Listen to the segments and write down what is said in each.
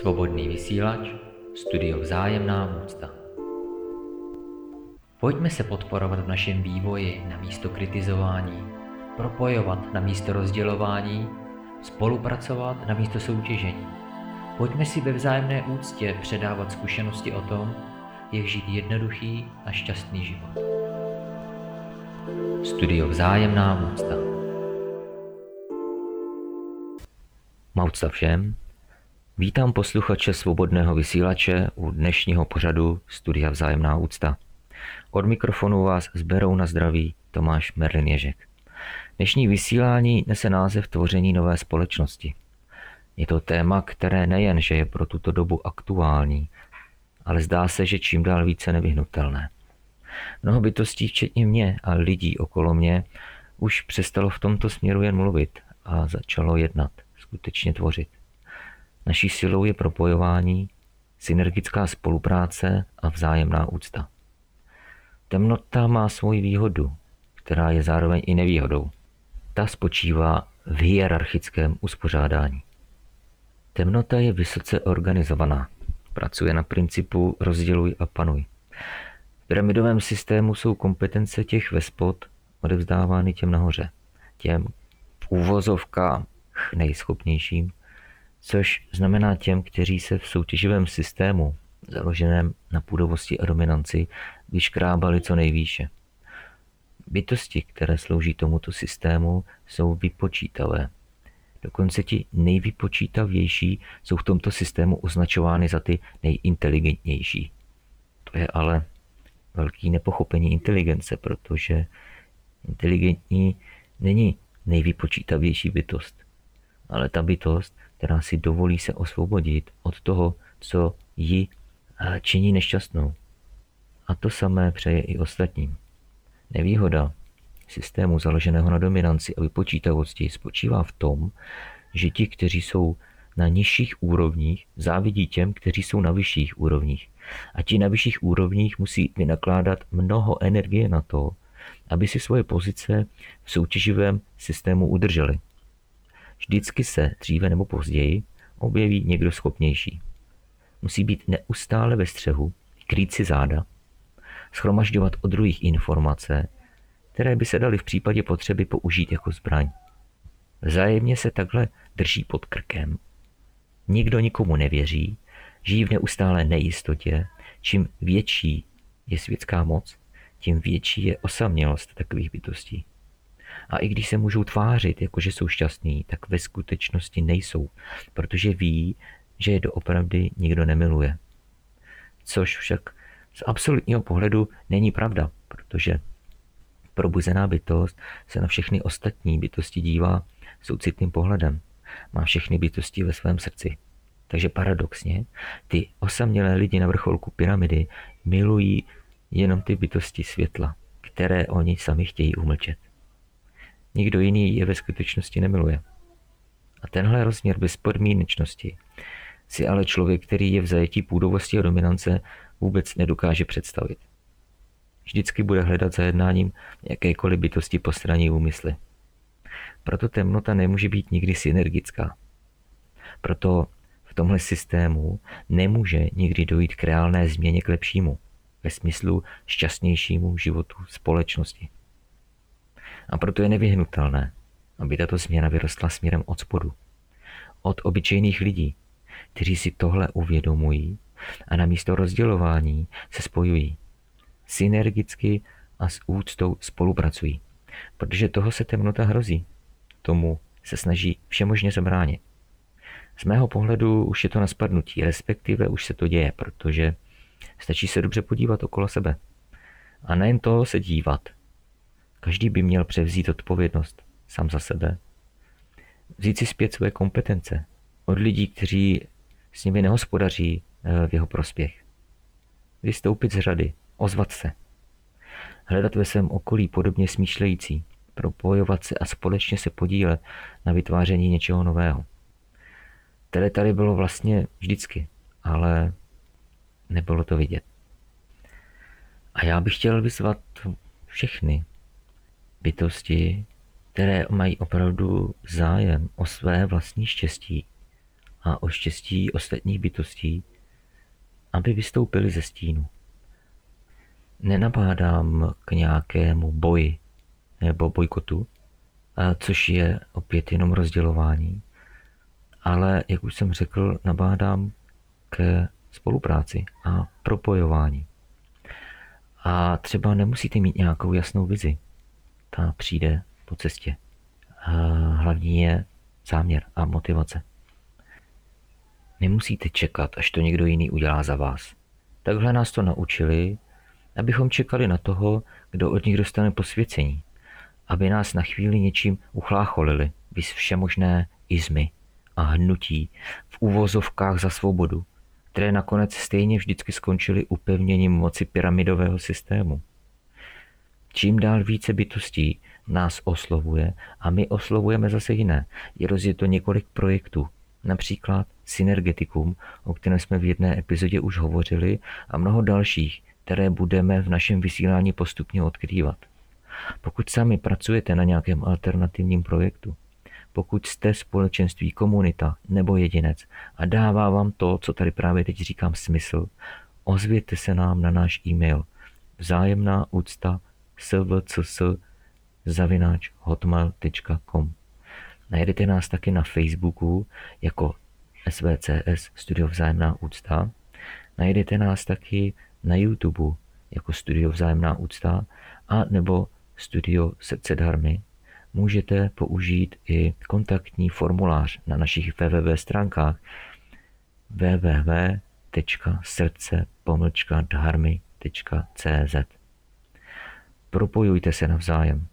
Svobodný vysílač, studio Vzájemná úcta. Pojďme se podporovat v našem vývoji na místo kritizování, propojovat na místo rozdělování, spolupracovat na místo soutěžení. Pojďme si ve vzájemné úctě předávat zkušenosti o tom, jak žít jednoduchý a šťastný život. Studio Vzájemná úcta. Maucta všem, Vítám posluchače svobodného vysílače u dnešního pořadu Studia Vzájemná úcta. Od mikrofonu vás zberou na zdraví Tomáš Merlin Ježek. Dnešní vysílání nese název Tvoření nové společnosti. Je to téma, které nejen, že je pro tuto dobu aktuální, ale zdá se, že čím dál více nevyhnutelné. Mnoho bytostí, včetně mě a lidí okolo mě, už přestalo v tomto směru jen mluvit a začalo jednat, skutečně tvořit. Naší silou je propojování, synergická spolupráce a vzájemná úcta. Temnota má svoji výhodu, která je zároveň i nevýhodou. Ta spočívá v hierarchickém uspořádání. Temnota je vysoce organizovaná. Pracuje na principu rozděluj a panuj. V pyramidovém systému jsou kompetence těch ve spod odevzdávány těm nahoře. Těm v úvozovkách nejschopnějším což znamená těm, kteří se v soutěživém systému, založeném na půdovosti a dominanci, vyškrábali co nejvýše. Bytosti, které slouží tomuto systému, jsou vypočítavé. Dokonce ti nejvypočítavější jsou v tomto systému označovány za ty nejinteligentnější. To je ale velký nepochopení inteligence, protože inteligentní není nejvypočítavější bytost, ale ta bytost, která si dovolí se osvobodit od toho, co ji eh, činí nešťastnou. A to samé přeje i ostatním. Nevýhoda systému založeného na dominanci a vypočítavosti spočívá v tom, že ti, kteří jsou na nižších úrovních, závidí těm, kteří jsou na vyšších úrovních. A ti na vyšších úrovních musí vynakládat mnoho energie na to, aby si svoje pozice v soutěživém systému udrželi. Vždycky se, dříve nebo později, objeví někdo schopnější. Musí být neustále ve střehu, krýt si záda, schromažďovat od druhých informace, které by se daly v případě potřeby použít jako zbraň. Vzájemně se takhle drží pod krkem. Nikdo nikomu nevěří, žijí v neustále nejistotě. Čím větší je světská moc, tím větší je osamělost takových bytostí. A i když se můžou tvářit, jako že jsou šťastní, tak ve skutečnosti nejsou, protože ví, že je doopravdy nikdo nemiluje. Což však z absolutního pohledu není pravda, protože probuzená bytost se na všechny ostatní bytosti dívá soucitným pohledem. Má všechny bytosti ve svém srdci. Takže paradoxně, ty osamělé lidi na vrcholku pyramidy milují jenom ty bytosti světla, které oni sami chtějí umlčet. Nikdo jiný je ve skutečnosti nemiluje. A tenhle rozměr bezpodmínečnosti si ale člověk, který je v zajetí půdovosti a dominance, vůbec nedokáže představit. Vždycky bude hledat za jednáním jakékoliv bytosti postraní úmysly. Proto temnota nemůže být nikdy synergická. Proto v tomhle systému nemůže nikdy dojít k reálné změně k lepšímu, ve smyslu šťastnějšímu životu společnosti. A proto je nevyhnutelné, aby tato změna vyrostla směrem od spodu. Od obyčejných lidí, kteří si tohle uvědomují a na místo rozdělování se spojují. Synergicky a s úctou spolupracují. Protože toho se temnota hrozí. Tomu se snaží všemožně zabránit. Z mého pohledu už je to na spadnutí, respektive už se to děje, protože stačí se dobře podívat okolo sebe. A nejen to se dívat, Každý by měl převzít odpovědnost sám za sebe. Vzít si zpět své kompetence od lidí, kteří s nimi nehospodaří eh, v jeho prospěch. Vystoupit z řady, ozvat se. Hledat ve svém okolí podobně smýšlející, propojovat se a společně se podílet na vytváření něčeho nového. Tele tady bylo vlastně vždycky, ale nebylo to vidět. A já bych chtěl vyzvat všechny, bytosti, které mají opravdu zájem o své vlastní štěstí a o štěstí ostatních bytostí, aby vystoupili ze stínu. Nenabádám k nějakému boji nebo bojkotu, což je opět jenom rozdělování, ale, jak už jsem řekl, nabádám ke spolupráci a propojování. A třeba nemusíte mít nějakou jasnou vizi. Ta přijde po cestě. Hlavní je záměr a motivace. Nemusíte čekat, až to někdo jiný udělá za vás. Takhle nás to naučili, abychom čekali na toho, kdo od nich dostane posvěcení, aby nás na chvíli něčím uchlácholili, vys všemožné izmy a hnutí v úvozovkách za svobodu, které nakonec stejně vždycky skončily upevněním moci pyramidového systému. Čím dál více bytostí nás oslovuje a my oslovujeme zase jiné. Je rozjeto několik projektů, například Synergetikum, o kterém jsme v jedné epizodě už hovořili, a mnoho dalších, které budeme v našem vysílání postupně odkrývat. Pokud sami pracujete na nějakém alternativním projektu, pokud jste společenství, komunita nebo jedinec a dává vám to, co tady právě teď říkám, smysl, ozvěte se nám na náš e-mail vzájemná úcta svcs. Najdete nás taky na Facebooku jako SVCS Studio Vzájemná úcta. Najdete nás taky na YouTube jako Studio Vzájemná úcta a nebo Studio Srdce Dharmy. Můžete použít i kontaktní formulář na našich www stránkách www.srdce-dharmy.cz Propojujte se navzájem.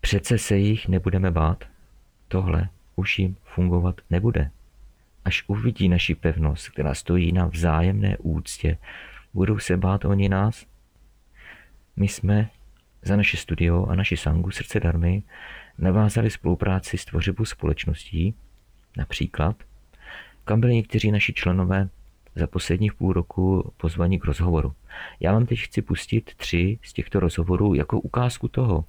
Přece se jich nebudeme bát. Tohle už jim fungovat nebude. Až uvidí naši pevnost, která stojí na vzájemné úctě, budou se bát oni nás? My jsme za naše studio a naši sangu Srdce Darmy navázali spolupráci s tvořibou společností, například, kam byli někteří naši členové za posledních půl roku pozvaní k rozhovoru. Já vám teď chci pustit tři z těchto rozhovorů jako ukázku toho,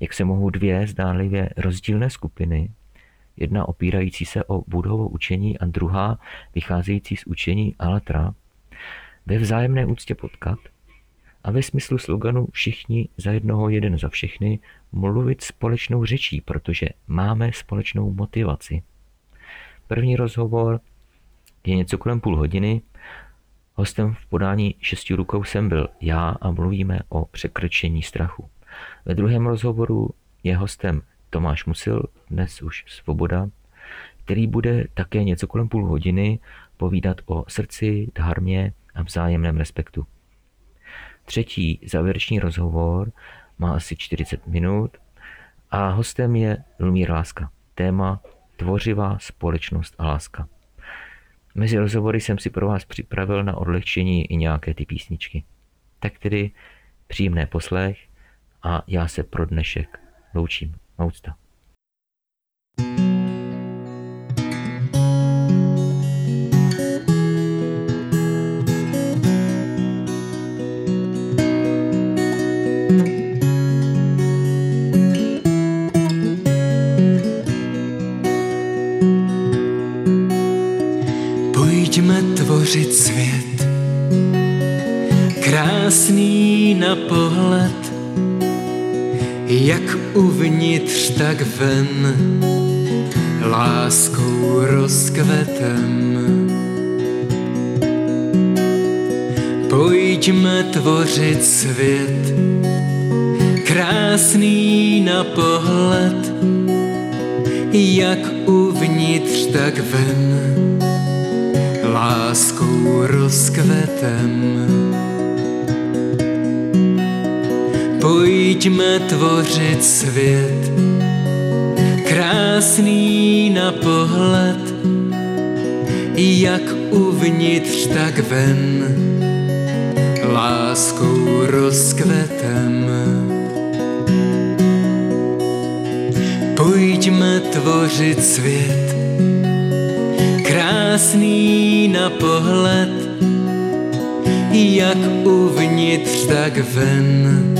jak se mohou dvě zdánlivě rozdílné skupiny, jedna opírající se o budhovo učení a druhá vycházející z učení Alatra, ve vzájemné úctě potkat a ve smyslu sloganu všichni za jednoho, jeden za všechny mluvit společnou řečí, protože máme společnou motivaci. První rozhovor je něco kolem půl hodiny. Hostem v podání šesti rukou jsem byl já a mluvíme o překročení strachu. Ve druhém rozhovoru je hostem Tomáš Musil, dnes už Svoboda, který bude také něco kolem půl hodiny povídat o srdci, dharmě a vzájemném respektu. Třetí závěrečný rozhovor má asi 40 minut a hostem je Lumír Láska. Téma Tvořivá společnost a láska. Mezi rozhovory jsem si pro vás připravil na odlehčení i nějaké ty písničky. Tak tedy příjemné poslech a já se pro dnešek loučím. Moucta. Pojďme tvořit svět, krásný na pohled, jak uvnitř, tak ven, láskou rozkvetem. Pojďme tvořit svět, krásný na pohled, jak uvnitř, tak ven, láskou rozkvetem. Pojďme tvořit svět, krásný na pohled, jak uvnitř, tak ven, láskou rozkvetem. Pojďme tvořit svět, krásný na pohled, jak uvnitř, tak ven,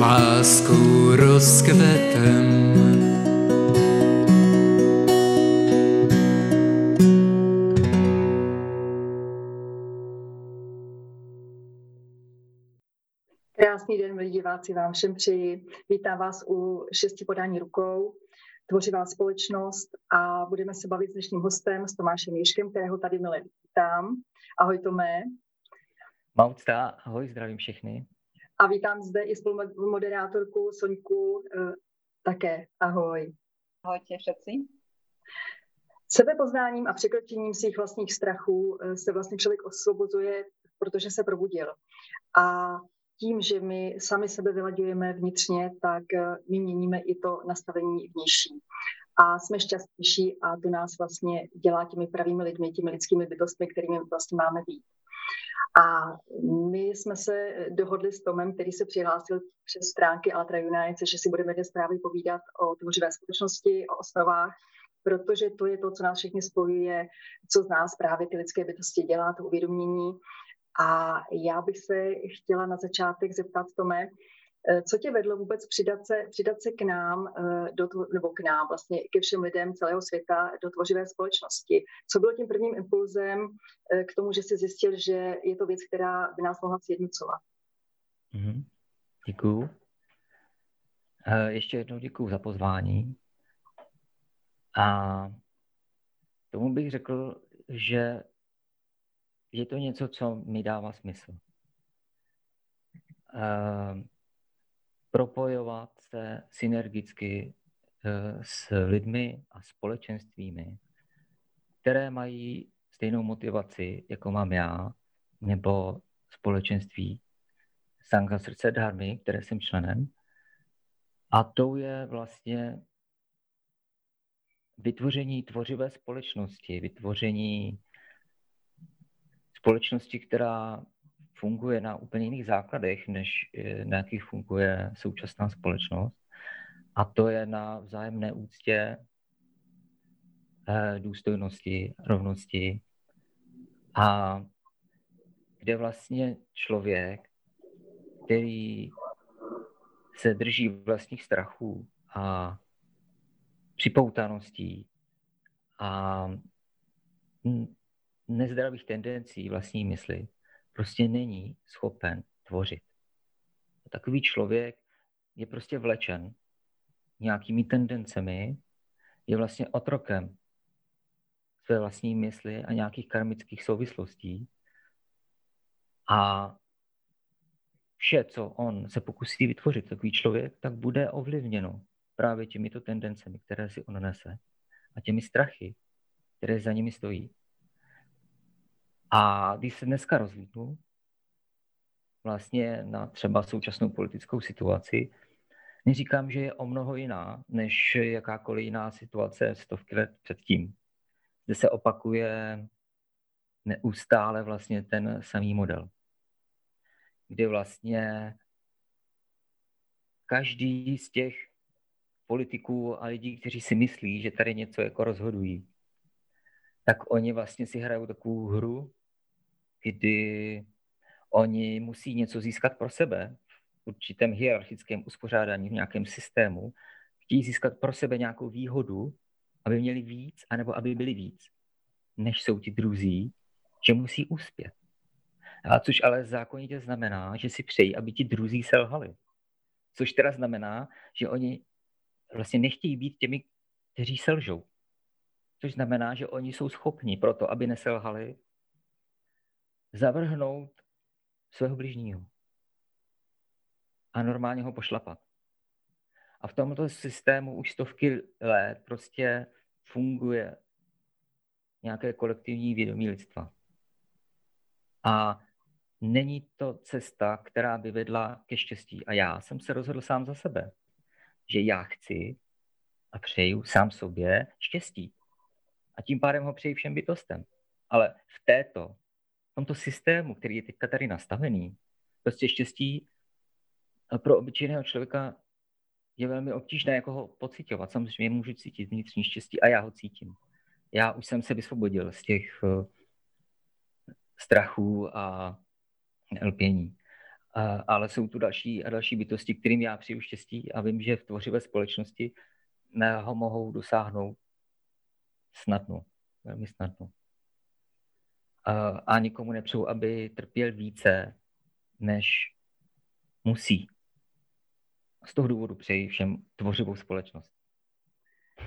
láskou rozkvetem. Krásný den, milí diváci, vám všem přeji. Vítám vás u šesti podání rukou tvořivá společnost a budeme se bavit s dnešním hostem, s Tomášem Jiškem, kterého tady milé vítám. Ahoj Tomé. Maucta, ahoj, zdravím všechny. A vítám zde i spolumoderátorku Soňku, eh, také ahoj. Ahojte všetci. Sebepoznáním a překročením svých vlastních strachů eh, se vlastně člověk osvobozuje, protože se probudil. A tím, že my sami sebe vyladujeme vnitřně, tak eh, my měníme i to nastavení vnější. A jsme šťastnější a to nás vlastně dělá těmi pravými lidmi, těmi lidskými bytostmi, kterými vlastně máme být. A my jsme se dohodli s Tomem, který se přihlásil přes stránky Altra United, že si budeme dnes právě povídat o tvořivé společnosti, o osnovách, protože to je to, co nás všechny spojuje, co z nás právě ty lidské bytosti dělá, to uvědomění. A já bych se chtěla na začátek zeptat, Tome, Eh, co tě vedlo vůbec přidat se, přidat se k nám, eh, do, nebo k nám, vlastně ke všem lidem celého světa, do tvořivé společnosti? Co bylo tím prvním impulzem eh, k tomu, že jsi zjistil, že je to věc, která by nás mohla sjednocovat? Mm-hmm. Děkuju. Ještě jednou děkuju za pozvání. A tomu bych řekl, že je to něco, co mi dává smysl propojovat se synergicky eh, s lidmi a společenstvími, které mají stejnou motivaci, jako mám já, nebo společenství Sangha srdce dharmy, které jsem členem. A to je vlastně vytvoření tvořivé společnosti, vytvoření společnosti, která funguje na úplně jiných základech, než eh, na jakých funguje současná společnost. A to je na vzájemné úctě, eh, důstojnosti, rovnosti a kde vlastně člověk, který se drží vlastních strachů a připoutaností a nezdravých tendencí vlastní mysli, prostě není schopen tvořit. Takový člověk je prostě vlečen nějakými tendencemi, je vlastně otrokem své vlastní mysli a nějakých karmických souvislostí. A vše, co on se pokusí vytvořit, takový člověk, tak bude ovlivněno právě těmito tendencemi, které si on nese a těmi strachy, které za nimi stojí. A když se dneska rozlídnu vlastně na třeba současnou politickou situaci, neříkám, že je o mnoho jiná, než jakákoliv jiná situace stovky let předtím. Zde se opakuje neustále vlastně ten samý model, kdy vlastně každý z těch politiků a lidí, kteří si myslí, že tady něco jako rozhodují, tak oni vlastně si hrajou takovou hru, kdy oni musí něco získat pro sebe v určitém hierarchickém uspořádání, v nějakém systému, chtějí získat pro sebe nějakou výhodu, aby měli víc, anebo aby byli víc, než jsou ti druzí, že musí uspět. A což ale zákonitě znamená, že si přejí, aby ti druzí selhali. Což teda znamená, že oni vlastně nechtějí být těmi, kteří selžou. Což znamená, že oni jsou schopni proto, aby neselhali, zavrhnout svého bližního a normálně ho pošlapat. A v tomto systému už stovky let prostě funguje nějaké kolektivní vědomí lidstva. A není to cesta, která by vedla ke štěstí. A já jsem se rozhodl sám za sebe, že já chci a přeju sám sobě štěstí. A tím pádem ho přeji všem bytostem. Ale v této tomto systému, který je teďka tady nastavený, prostě štěstí pro obyčejného člověka je velmi obtížné jako ho pocitovat. Samozřejmě můžu cítit vnitřní štěstí a já ho cítím. Já už jsem se vysvobodil z těch uh, strachů a lpění. Ale jsou tu další a další bytosti, kterým já přiju štěstí a vím, že v tvořivé společnosti ho mohou dosáhnout snadno, velmi snadno a nikomu nepřeju, aby trpěl více, než musí. Z toho důvodu přeji všem tvořivou společnost.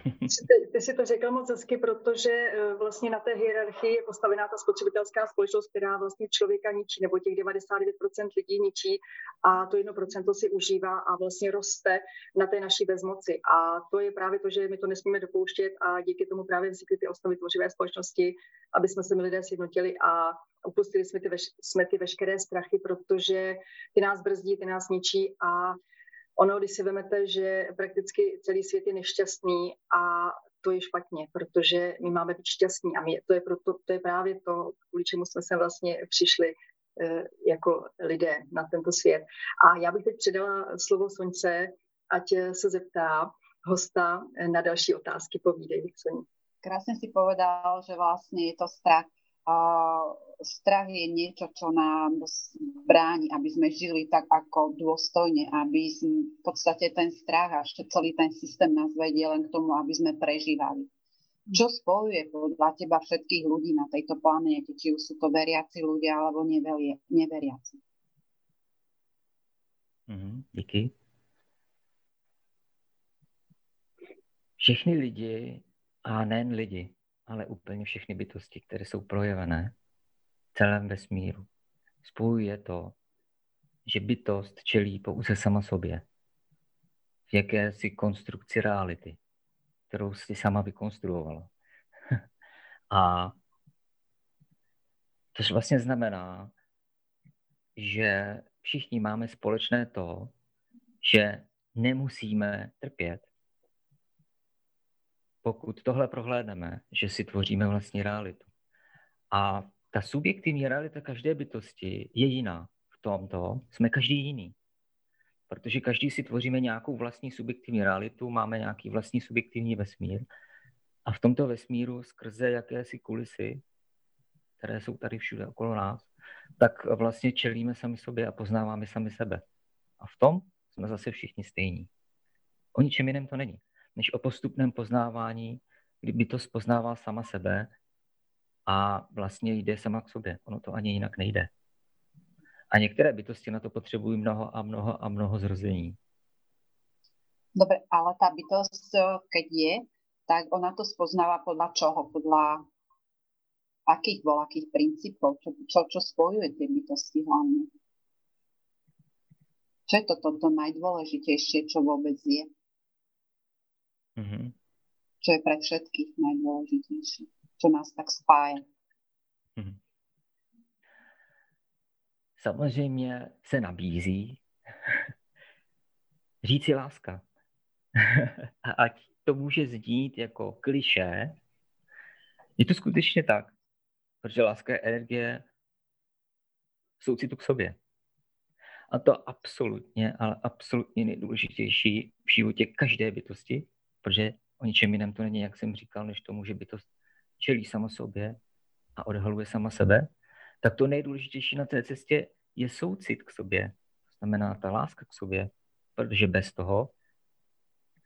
Ty, ty si to řekl moc hezky, protože eh, vlastně na té hierarchii je postavená ta spotřebitelská společnost, která vlastně člověka ničí, nebo těch 99% lidí ničí a to 1% si užívá a vlastně roste na té naší bezmoci. A to je právě to, že my to nesmíme dopouštět a díky tomu právě vznikly ty osnovy tvořivé společnosti, aby jsme se my lidé sjednotili a upustili jsme ty, veš, jsme ty veškeré strachy, protože ty nás brzdí, ty nás ničí a Ono, když si vezmete, že prakticky celý svět je nešťastný a to je špatně, protože my máme být šťastní a my, to, je proto, to je právě to, kvůli čemu jsme se vlastně přišli eh, jako lidé na tento svět. A já bych teď předala slovo Soňce, ať se zeptá hosta na další otázky. Povídej, Soní. Krásně si povedal, že vlastně je to strach strach je niečo, čo nám bráni, aby sme žili tak ako dôstojne, aby sme, v podstate ten strach a celý ten systém nás vedie len k tomu, aby sme prežívali. Čo spojuje podľa teba všetkých ľudí na tejto planéte, či už sú to veriaci ľudia alebo neverie, neveriaci? Mm, díky. Všechny lidi, a nejen lidi, ale úplně všechny bytosti, které jsou projevené v celém vesmíru. Spojuje to, že bytost čelí pouze sama sobě. V jakési konstrukci reality, kterou si sama vykonstruovala. A to vlastně znamená, že všichni máme společné to, že nemusíme trpět pokud tohle prohlédneme, že si tvoříme vlastní realitu. A ta subjektivní realita každé bytosti je jiná. V tomto jsme každý jiný. Protože každý si tvoříme nějakou vlastní subjektivní realitu, máme nějaký vlastní subjektivní vesmír. A v tomto vesmíru skrze jakési kulisy, které jsou tady všude okolo nás, tak vlastně čelíme sami sobě a poznáváme sami sebe. A v tom jsme zase všichni stejní. O ničem jiném to není než o postupném poznávání, kdyby to spoznává sama sebe a vlastně jde sama k sobě. Ono to ani jinak nejde. A některé bytosti na to potřebují mnoho a mnoho a mnoho zrození. Dobre, ale ta bytost, keď je, tak ona to spoznává podľa čoho? Podľa akých akých princípov? Čo, čo, čo spojuje tie bytosti hlavne? Čo je to toto najdôležitejšie, čo vôbec je? Mm-hmm. Čo je pre všetkých najdôležitejšie. Čo nás tak spája. Mm-hmm. Samozřejmě se nabízí říci láska. A ať to může zdít jako kliše, je to skutečně tak. Protože láska je energie soucitu k sobě. A to absolutně, ale absolutně nejdůležitější v životě každé bytosti, protože o ničem jiném to není, jak jsem říkal, než tomu, že by to čelí sama sobě a odhaluje sama sebe, tak to nejdůležitější na té cestě je soucit k sobě. To znamená ta láska k sobě, protože bez toho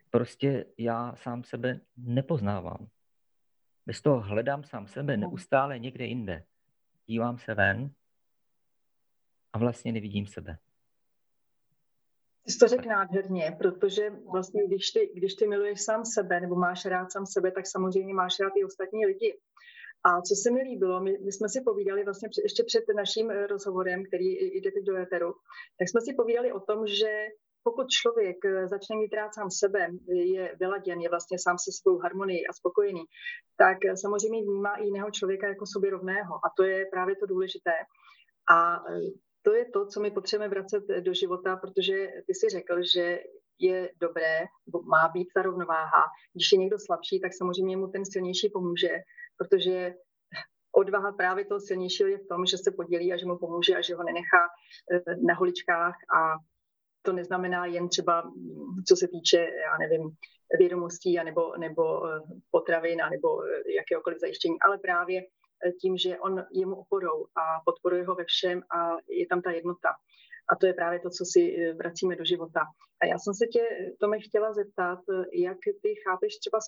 prostě já sám sebe nepoznávám. Bez toho hledám sám sebe neustále někde jinde. Dívám se ven a vlastně nevidím sebe. Jsi to řekl nádherně, protože vlastně když ty, když ty miluješ sám sebe nebo máš rád sám sebe, tak samozřejmě máš rád i ostatní lidi. A co se mi líbilo, my, my jsme si povídali vlastně ještě před naším eh, rozhovorem, který jde teď do éteru, tak jsme si povídali o tom, že pokud člověk eh, začne mít rád sám sebe, je vyladěn, je vlastně sám se svou harmonii a spokojený, tak eh, samozřejmě vnímá i jiného člověka jako sobě rovného. A to je právě to důležité. A to je to, co my potřebujeme vracet do života, protože ty si řekl, že je dobré, má být ta rovnováha. Když je někdo slabší, tak samozřejmě mu ten silnější pomůže, protože odvaha právě toho silnějšího je v tom, že se podělí a že mu pomůže a že ho nenechá eh, na holičkách a to neznamená jen třeba, co se týče, já nevím, vědomostí nebo, nebo eh, potravin nebo eh, jakéhokoliv zajištění, ale právě tím, že on je mu oporou a podporuje ho ve všem a je tam ta jednota. A to je právě to, co si eh, vracíme do života. A já jsem se tě, Tome, chtěla zeptat, jak ty chápeš třeba,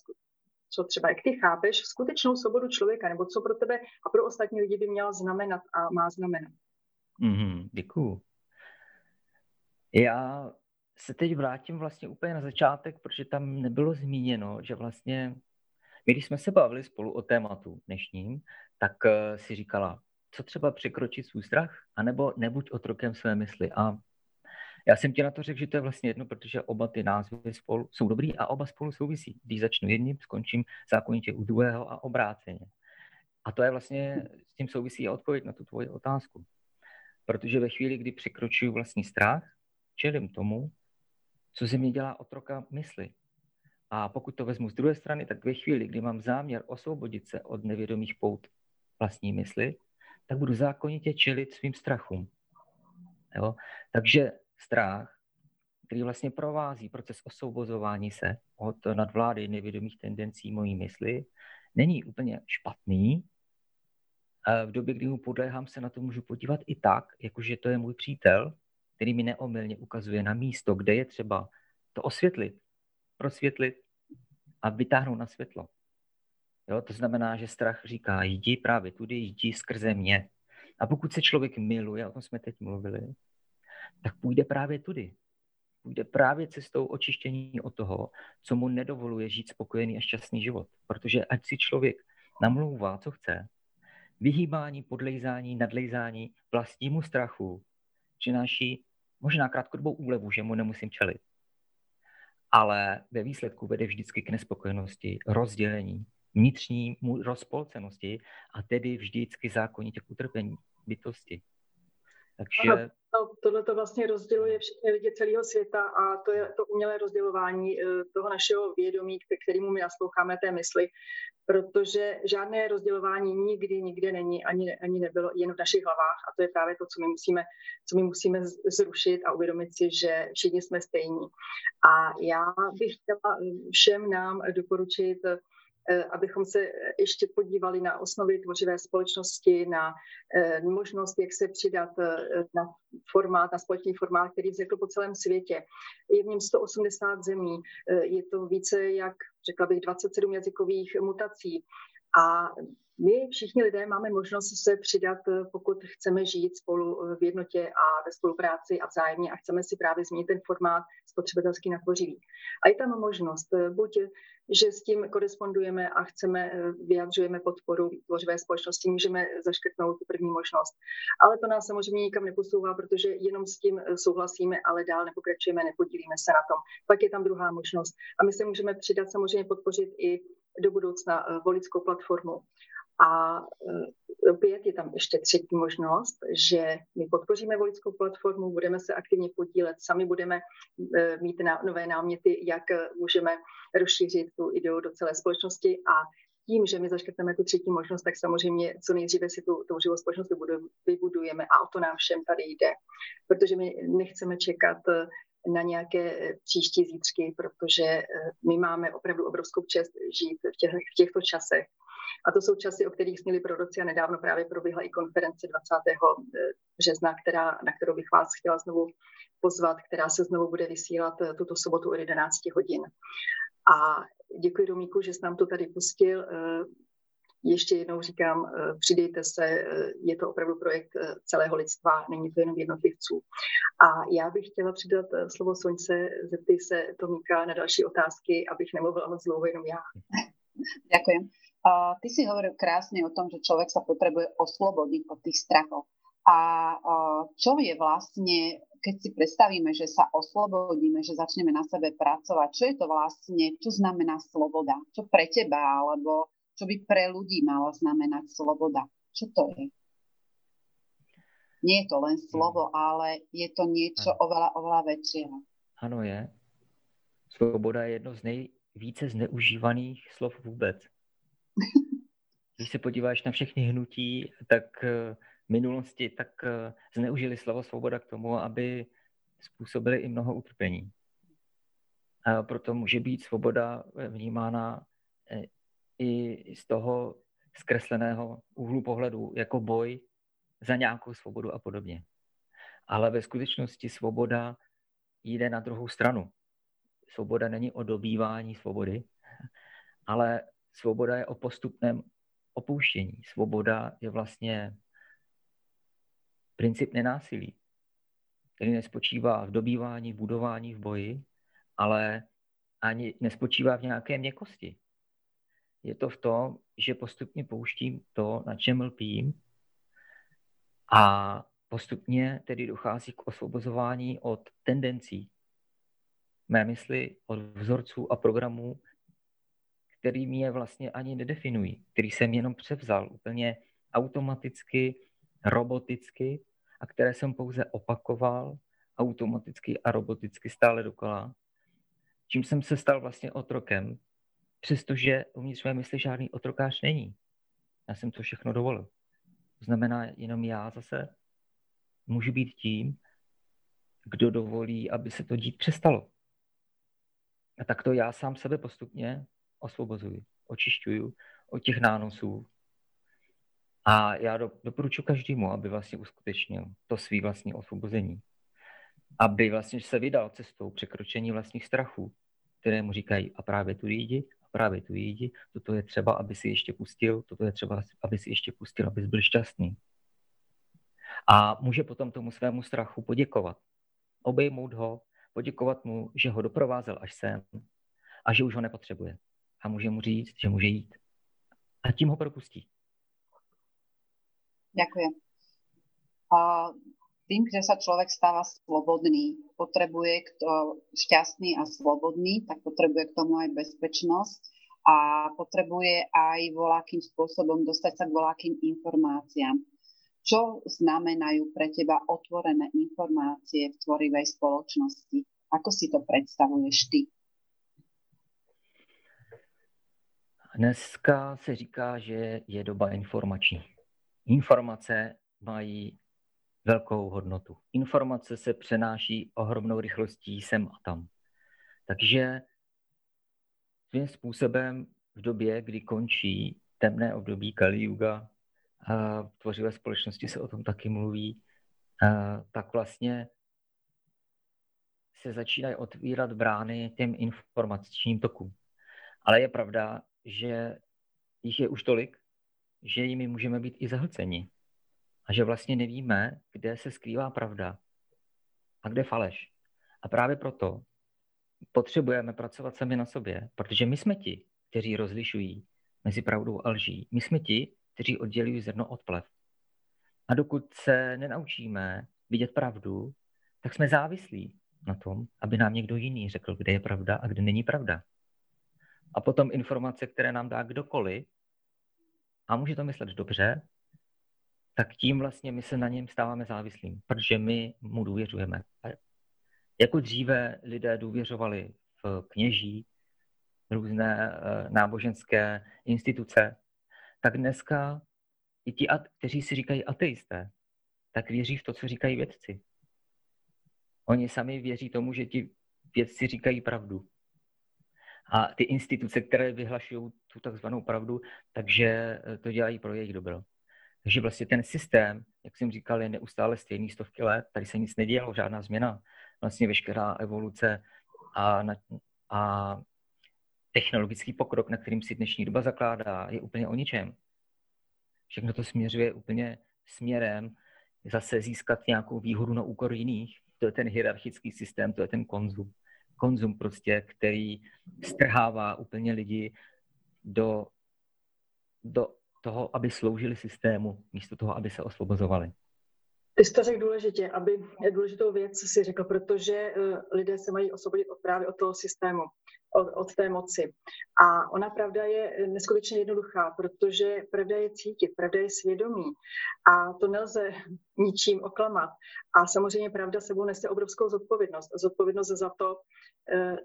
co třeba, jak ty chápeš skutečnou svobodu člověka, nebo co pro tebe a pro ostatní lidi by měla znamenat a má znamenat. Mm-hmm, děkuju. Já se teď vrátím vlastně úplně na začátek, protože tam nebylo zmíněno, že vlastně my, když jsme se bavili spolu o tématu dnešním, tak uh, si říkala, co třeba překročit svůj strach, anebo nebuď otrokem své mysli. A já jsem ti na to řekl, že to je vlastně jedno, protože oba ty názvy spolu jsou dobrý a oba spolu souvisí. Když začnu jedním, skončím zákonitě u druhého a obráceně. A to je vlastně, s tím souvisí odpověď na tu tvoji otázku. Protože ve chvíli, kdy překročuju vlastní strach, čelím tomu, co ze mě dělá otroka mysli. A pokud to vezmu z druhé strany, tak ve chvíli, kdy mám záměr osvobodit se od nevědomých pout vlastní mysli, tak budu zákonitě čelit svým strachům. Jo? Takže strach, který vlastně provází proces osvobozování se od nadvlády nevědomých tendencí mojí mysli, není úplně špatný. V době, kdy mu podléhám, se na to můžu podívat i tak, jakože to je můj přítel, který mi neomylně ukazuje na místo, kde je třeba to osvětlit, prosvětlit a vytáhnout na světlo. Jo, to znamená, že strach říká, jdi právě tudy, jdi skrze mě. A pokud se člověk miluje, o tom jsme teď mluvili, tak půjde právě tudy. Půjde právě cestou očištění od toho, co mu nedovoluje žít spokojený a šťastný život. Protože ať si člověk namlouvá, co chce, vyhýbání, podlejzání, nadlejzání vlastnímu strachu přináší možná krátkodobou úlevu, že mu nemusím čelit. Ale ve výsledku vede vždycky k nespokojenosti, rozdělení, vnitřní rozpolcenosti a tedy vždycky zákonitě k utrpení bytosti. Takže... To, tohle to vlastně rozděluje všechny lidi celého světa a to je to umělé rozdělování eh, toho našeho vědomí, kterému my nasloucháme té mysli, protože žádné rozdělování nikdy nikde není, ani, ani nebylo jen v našich hlavách a to je právě to, co my musíme, co my musíme zrušit a uvědomit si, že všichni jsme stejní. A já bych chtěla všem nám doporučit Eh, abychom se ještě podívali na osnovy tvořivé společnosti, na eh, možnost, jak se přidat eh, na formát, na společný formát, který vznikl po celém světě. Je v něm 180 zemí, je to více jak, řekla bych, 27 jazykových mutací. A my všichni lidé máme možnost se přidat, pokud chceme žít spolu v jednotě a ve spolupráci a vzájemně a chceme si právě změnit ten formát spotřebitelský na tvořivý. A je tam možnost, buď že s tím korespondujeme a chceme, eh, vyjadřujeme podporu tvořivé společnosti, můžeme zaškrtnout tu první možnost. Ale to nás samozřejmě nikam neposouvá, protože jenom s tím eh, souhlasíme, ale dál nepokračujeme, nepodílíme se na tom. Pak je tam druhá možnost. A my se můžeme přidat, samozřejmě podpořit i do budoucna eh, voličskou platformu. A opět je tam ještě třetí možnost, že my podpoříme voličskou platformu, budeme se aktivně podílet, sami budeme mít nové náměty, jak můžeme rozšířit tu ideu do celé společnosti a tím, že my zaškrtneme tu třetí možnost, tak samozřejmě co nejdříve si tu živou společnost vybudujeme a o to nám všem tady jde. Protože my nechceme čekat eh, na nějaké eh, příští zítřky, protože eh, my máme opravdu obrovskou čest žít v, těch, v těchto časech. A to jsou časy, o kterých směli proroci a nedávno právě proběhla i konference 20. března, která, na kterou bych vás chtěla znovu pozvat, která se znovu bude vysílat tuto sobotu od 11 hodin. A děkuji Domíku, že jsi nám to tady pustil. Eh, ještě jednou říkám, eh, přidejte se, eh, je to opravdu projekt celého lidstva, není to jenom jednotlivců. A já bych chtěla přidat slovo Soňce, zeptej se Tomíka na další otázky, abych nemluvila moc dlouho, jenom já. Uh, ty si hovoril krásne o tom, že človek sa potrebuje oslobodiť od tých strachov. A čo je vlastne keď si predstavíme, že sa oslobodíme, že začneme na sebe pracovať, čo je to vlastne, čo znamená sloboda? Čo pre teba, alebo čo by pre ľudí malo znamenať sloboda? Čo to je? Nie je to len slovo, hmm. ale je to niečo ano. oveľa, oveľa väčšieho. Ano je. Svoboda je jedno z nejvíce zneužívaných slov vůbec. Když se podíváš na všechny hnutí, tak uh, minulosti, tak eh, zneužili slovo svoboda k tomu, aby způsobili i mnoho utrpení. A proto může být svoboda eh, vnímána eh, i z toho zkresleného úhlu pohledu jako boj za nějakou svobodu a podobně. Ale ve skutečnosti svoboda jde na druhou stranu. Svoboda není o dobývání svobody, ale svoboda je o postupném opouštění. Svoboda je vlastně princip nenásilí. který nespočívá v dobývání, v budování, v boji, ale ani nespočívá v nějaké měkkosti. Je to v tom, že postupně pouštím to, na čem lpím a postupně tedy dochází k osvobozování od tendencí mé mysli, od vzorců a programů, který mě vlastně ani nedefinují, který jsem jenom převzal úplně automaticky, roboticky a které jsem pouze opakoval automaticky a roboticky stále dokola, čím jsem se stal vlastně otrokem, přestože uvnitř mé mysli žádný otrokář není. Já jsem to všechno dovolil. To znamená, jenom já zase můžu být tím, kdo dovolí, aby se to dít přestalo. A tak to já sám sebe postupně osvobozuji, očišťuju od těch nánosů. A já do, doporučuji každému, aby vlastně uskutečnil to svý vlastní osvobození. Aby vlastně se vydal cestou překročení vlastních strachů, které mu říkají a právě tu jdi, právě tu jdi, toto je třeba, aby si ještě pustil, toto je třeba, aby si ještě pustil, abys byl šťastný. A může potom tomu svému strachu poděkovat. Obejmout ho, poděkovat mu, že ho doprovázel až sem a že už ho nepotřebuje. A může mu říct, že může jít. A tím ho propustí. Ďakujem. A tým, že sa človek stáva slobodný, potrebuje kto šťastný a slobodný, tak potrebuje k tomu aj bezpečnosť a potrebuje aj voľakým spôsobom dostať sa k voľakým informáciám. Čo znamenajú pre teba otvorené informácie v tvorivej spoločnosti? Ako si to predstavuješ ty? Dneska se říká, že je doba informační. Informace mají velkou hodnotu. Informace se přenáší ohromnou rychlostí sem a tam. Takže svým způsobem v době, kdy končí temné období Kali Yuga, v tvořivé společnosti se o tom taky mluví, tak vlastně se začínají otvírat brány těm informačním tokům. Ale je pravda, že jich je už tolik, že jimi můžeme být i zahlceni. A že vlastně nevíme, kde se skrývá pravda a kde faleš. A právě proto potřebujeme pracovat sami na sobě, protože my jsme ti, kteří rozlišují mezi pravdou a lží. My jsme ti, kteří oddělují zrno od plev. A dokud se nenaučíme vidět pravdu, tak jsme závislí na tom, aby nám někdo jiný řekl, kde je pravda a kde není pravda. A potom informace, které nám dá kdokoliv, a může to myslet dobře, tak tím vlastně my se na něm stáváme závislým, protože my mu důvěřujeme. Jako dříve lidé důvěřovali v kněží, různé eh, náboženské instituce, tak dneska i ti, kteří si říkají ateisté, tak věří v to, co říkají vědci. Oni sami věří tomu, že ti vědci říkají pravdu. A ty instituce, které vyhlašují tu takzvanou pravdu, takže eh, to dělají pro jejich dobro. Takže vlastně ten systém, jak jsem říkal, je neustále stejný stovky let, tady se nic nedělo, žádná změna. Vlastně veškerá evoluce a, na, a technologický pokrok, na kterým si dnešní doba zakládá, je úplně o ničem. Všechno to směřuje úplně směrem zase získat nějakou výhodu na úkor jiných. To je ten hierarchický systém, to je ten konzum. Konzum prostě, který strhává úplně lidi do, do toho, aby sloužili systému, místo toho, aby se osvobozovali. Ty jsi to řekl důležitě, aby důležitou věc si řekl, protože eh, lidé se mají osvobodit od právě od toho systému, od, od té moci. A ona pravda je neskutečně jednoduchá, protože pravda je cítit, pravda je svědomí a to nelze ničím oklamat. A samozřejmě pravda sebou nese obrovskou zodpovědnost. Zodpovědnost za to, eh,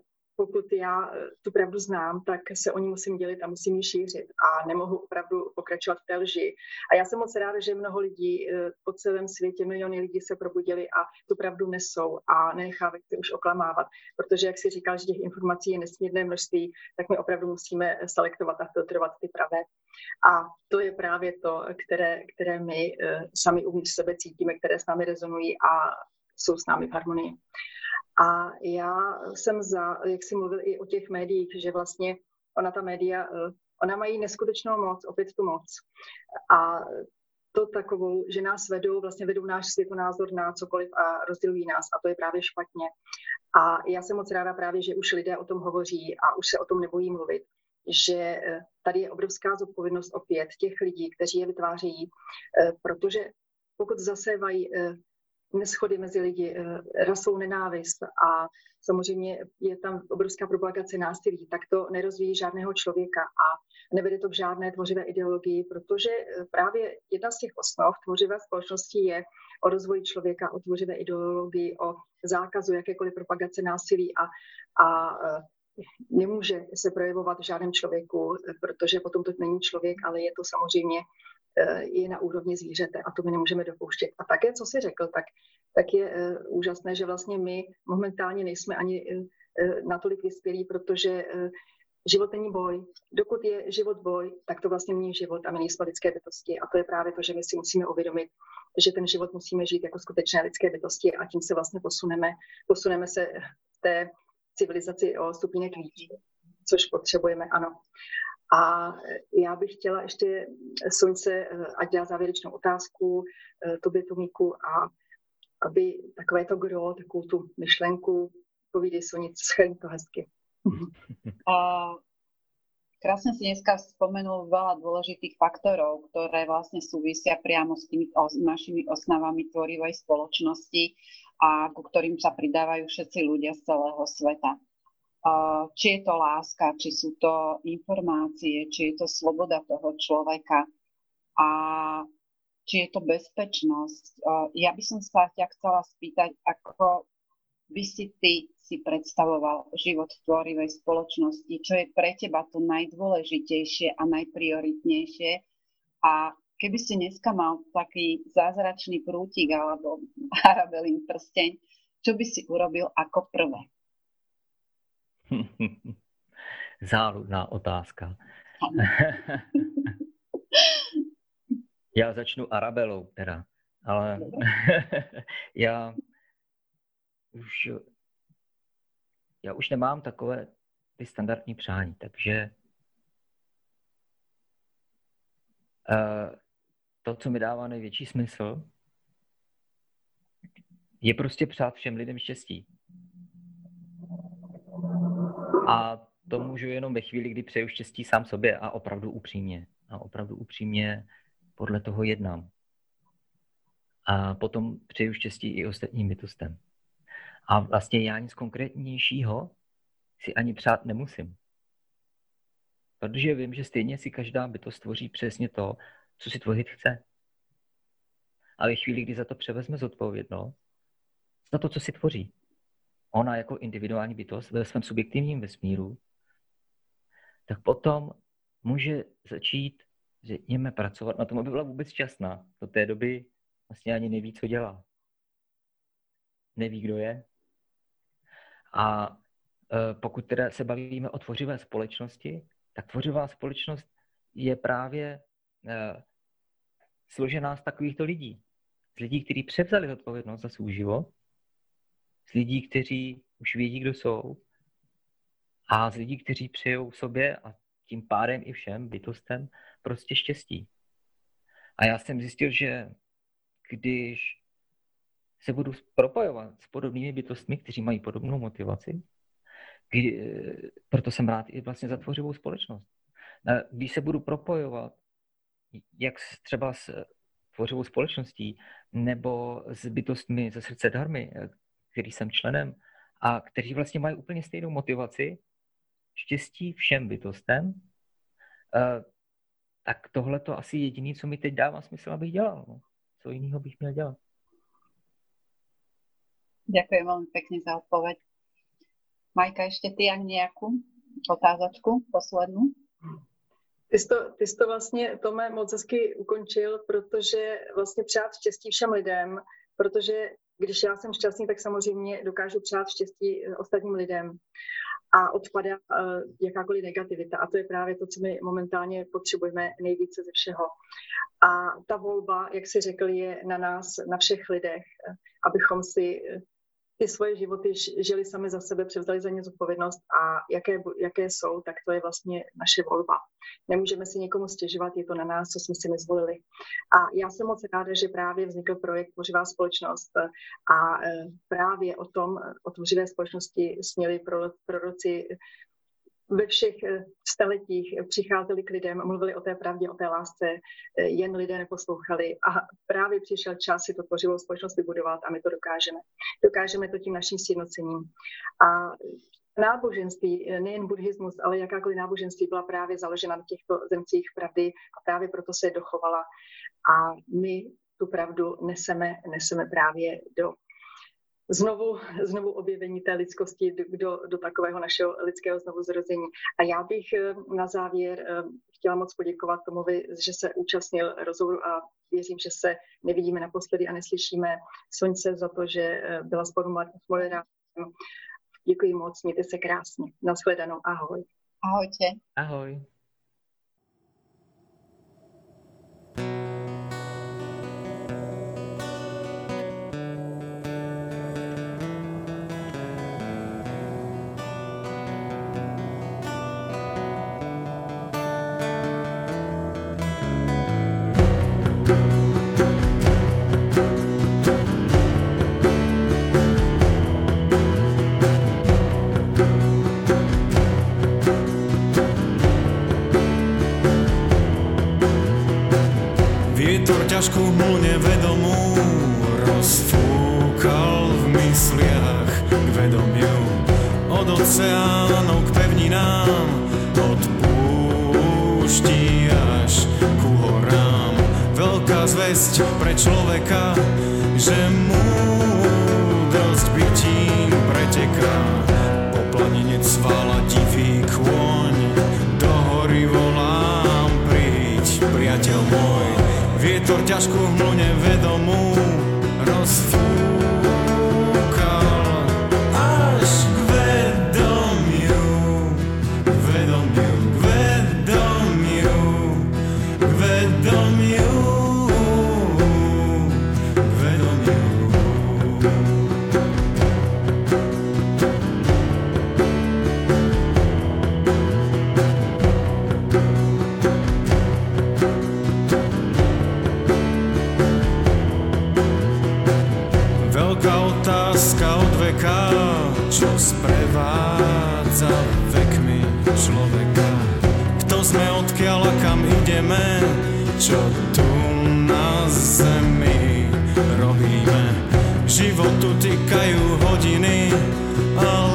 pokud já eh, tu pravdu znám, tak se o ní musím dělit a musím ji šířit a nemohu opravdu pokračovat v té lži. A já jsem moc ráda, že mnoho lidí eh, po celém světě, miliony lidí se probudili a tu pravdu nesou a nenechávají se už oklamávat. Protože, jak si říkal, že těch informací je nesmírné množství, tak my opravdu musíme selektovat a filtrovat ty pravé. A to je právě to, které, které my eh, sami uvnitř sebe cítíme, které s námi rezonují a jsou s námi v harmonii. A já jsem za, jak jsi mluvil i o těch médiích, že vlastně ona ta média, eh, ona mají neskutečnou moc, opět tu moc. A to takovou, že nás vedou, vlastně vedou náš světonázor na cokoliv a rozdělují nás a to je právě špatně. A já jsem moc ráda právě, že už lidé o tom hovoří a už se o tom nebojí mluvit, že eh, tady je obrovská zodpovědnost opět těch lidí, kteří je vytvářejí, eh, protože pokud zasévají eh, neschody mezi lidi, rasou nenávist a samozřejmě je tam obrovská propagace násilí, tak to nerozvíjí žádného člověka a nevede to k žádné tvořivé ideologii, protože právě jedna z těch osnov tvořivé společnosti je o rozvoji člověka, o tvořivé ideologii, o zákazu jakékoliv propagace násilí a, a nemůže se projevovat v žádném člověku, protože potom to není člověk, ale je to samozřejmě eh, je na úrovni zvířete a to my nemůžeme dopouštět. A také, co jsi řekl, tak, tak je uh, úžasné, že vlastně my momentálně nejsme ani uh, natolik vyspělí, protože život není boj. Dokud je život boj, tak to vlastně není život a my nejsme lidské bytosti. A to je právě to, že my si musíme uvědomit, že ten život musíme žít jako skutečné lidské bytosti a tím se vlastně posuneme, posuneme se v té civilizaci o stupínek lidí, což potřebujeme, ano. A já bych chtěla ještě Sonce, ať dá závěrečnou otázku, tobě, Tomíku, a aby takové to gro, takovou tu myšlenku, povídej Sonic, schrň to hezky. A krásne si dneska spomenul veľa dôležitých faktorov, ktoré vlastne súvisia priamo s tými s našimi osnávami tvorivej spoločnosti a ku ktorým sa pridávajú všetci ľudia z celého sveta. Či je to láska, či sú to informácie, či je to sloboda toho človeka a či je to bezpečnosť. Ja by som sa ťa chcela spýtať, ako by si ty si predstavoval život v tvorivej spoločnosti, čo je pre teba to najdôležitejšie a najprioritnejšie a keby si dneska mal taký zázračný prútik alebo arabelín prsteň, čo by si urobil ako prvé? Záludná otázka. já začnu Arabelou teda, ale já už já už nemám takové ty standardní přání, takže uh, to, co mi dává největší smysl, je prostě přát všem lidem štěstí. A to můžu jenom ve chvíli, kdy přeju štěstí sám sobě a opravdu upřímně. A opravdu upřímně podle toho jednám. A potom přeju štěstí i ostatním bytostem. A vlastně já nic konkrétnějšího si ani přát nemusím. Protože vím, že stejně si každá bytost tvoří přesně to, co si tvořit chce. A ve chvíli, kdy za to převezme zodpovědnost, za to, co si tvoří, ona jako individuální bytost ve svém subjektivním vesmíru, tak potom může začít, řekněme, pracovat na tom, aby byla vůbec šťastná. Do té doby vlastně ani neví, co dělá. Neví, kdo je. A e, pokud teda se bavíme o tvořivé společnosti, tak tvořivá společnost je právě e, složená z takovýchto lidí. Z lidí, kteří převzali odpovědnost za svůj život, z lidí, kteří už vědí, kdo jsou, a z lidí, kteří přejou sobě a tím pádem i všem bytostem prostě štěstí. A já jsem zjistil, že když se budu propojovat s podobnými bytostmi, kteří mají podobnou motivaci, kdy, proto jsem rád i vlastně za tvořivou společnost. Když se budu propojovat jak třeba s tvořivou společností nebo s bytostmi ze srdce darmy, který jsem členem a kteří vlastně mají úplně stejnou motivaci, štěstí všem bytostem, eh, tak tohle to asi jediné, co mi teď dává smysl, abych dělal. No. Co jiného bych měl dělat? Ďakujem veľmi pekne za odpoveď. Majka, ešte ty jak nejakú otázočku, poslednú? Ty jsi, to, ty jsi to vlastně, Tome, moc hezky ukončil, protože vlastně přát štěstí všem lidem, protože když já jsem šťastný, tak samozřejmě dokážu přát štěstí eh, ostatním lidem a odpadá uh, jakákoliv negativita. A to je právě to, co my momentálně potřebujeme nejvíce ze všeho. A ta volba, jak si řekl, je na nás, na všech lidech, abychom si ty svoje životy žili sami za sebe, převzali za ně zodpovědnost a jaké, jaké jsou, tak to je vlastně naše volba. Nemůžeme si někomu stěžovat, je to na nás, co jsme si nezvolili. A já jsem moc ráda, že právě vznikl projekt Tvořivá společnost a e, právě o tom, o tvořivé společnosti směli proroci ve všech eh, staletích přicházeli k lidem, mluvili o té pravdě, o té lásce, eh, jen lidé neposlouchali a právě přišel čas si to tvořivou společnost vybudovat a my to dokážeme. Dokážeme to tím naším sjednocením. A náboženství, eh, nejen buddhismus, ale jakákoliv náboženství byla právě založena na těchto zemcích pravdy a právě proto se dochovala. A my tu pravdu neseme, neseme právě do znovu, znovu objevení té lidskosti do, do takového našeho lidského znovu zrození. A já bych eh, na závěr eh, chtěla moc poděkovat tomu, že se účastnil rozhovoru a věřím, že se nevidíme naposledy a neslyšíme Sonce za to, že eh, byla spolu moderátorem. Děkuji moc, mějte se krásně. Naschledanou, ahoj. Ahojte. Ahoj. Od oceánov k pevninám od púšti až ku horám. Veľká zväzť pre človeka že múdrosť bytím preteká. Po planine cvala divý kôň do hory volám príď priateľ môj. Vietor ťažkú hmlu nevedomú čo tu na zemi robíme. život utíkají hodiny, ale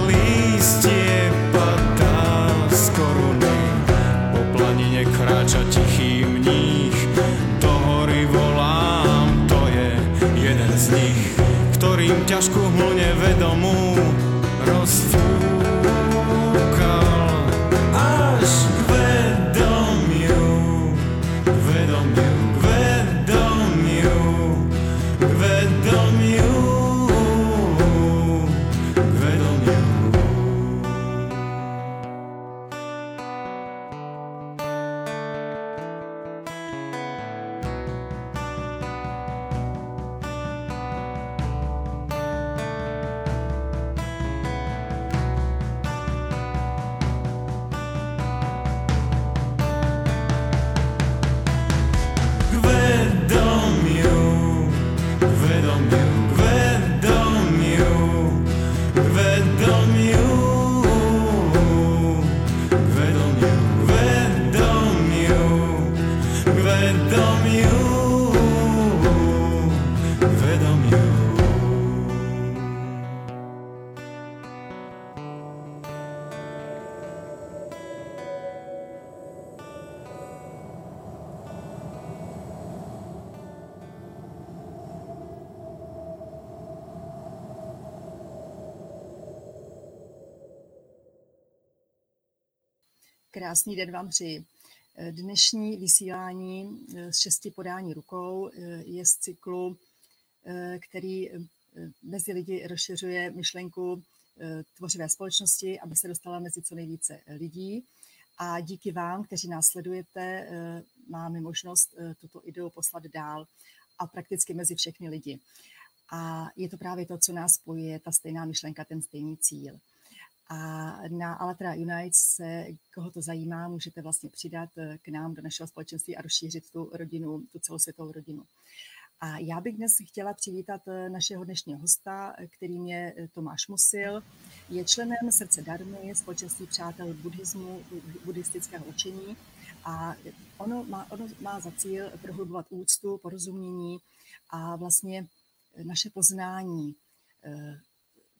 Krásný den vám přeji. Dnešní vysílání eh, z šesti podání rukou eh, je z cyklu, eh, který mezi lidi rozšiřuje myšlenku tvořivé společnosti, aby se dostala mezi co nejvíce lidí. A díky vám, kteří nás sledujete, máme možnost tuto ideu poslat dál a prakticky mezi všechny lidi. A je to právě to, co nás spojuje, ta stejná myšlenka, ten stejný cíl. A na Alatra United se, koho to zajímá, můžete vlastně přidat eh, k nám do našeho společenství a rozšířit tu rodinu, tu celosvětovou rodinu. A já bych dnes chtěla přivítat eh, našeho dnešního hosta, kterým je Tomáš Musil. Je členem Srdce Darmy, společenství přátel buddhismu, buddhistického učení a ono má, ono má za cíl prohlubovat úctu, porozumění a vlastně naše poznání. Eh,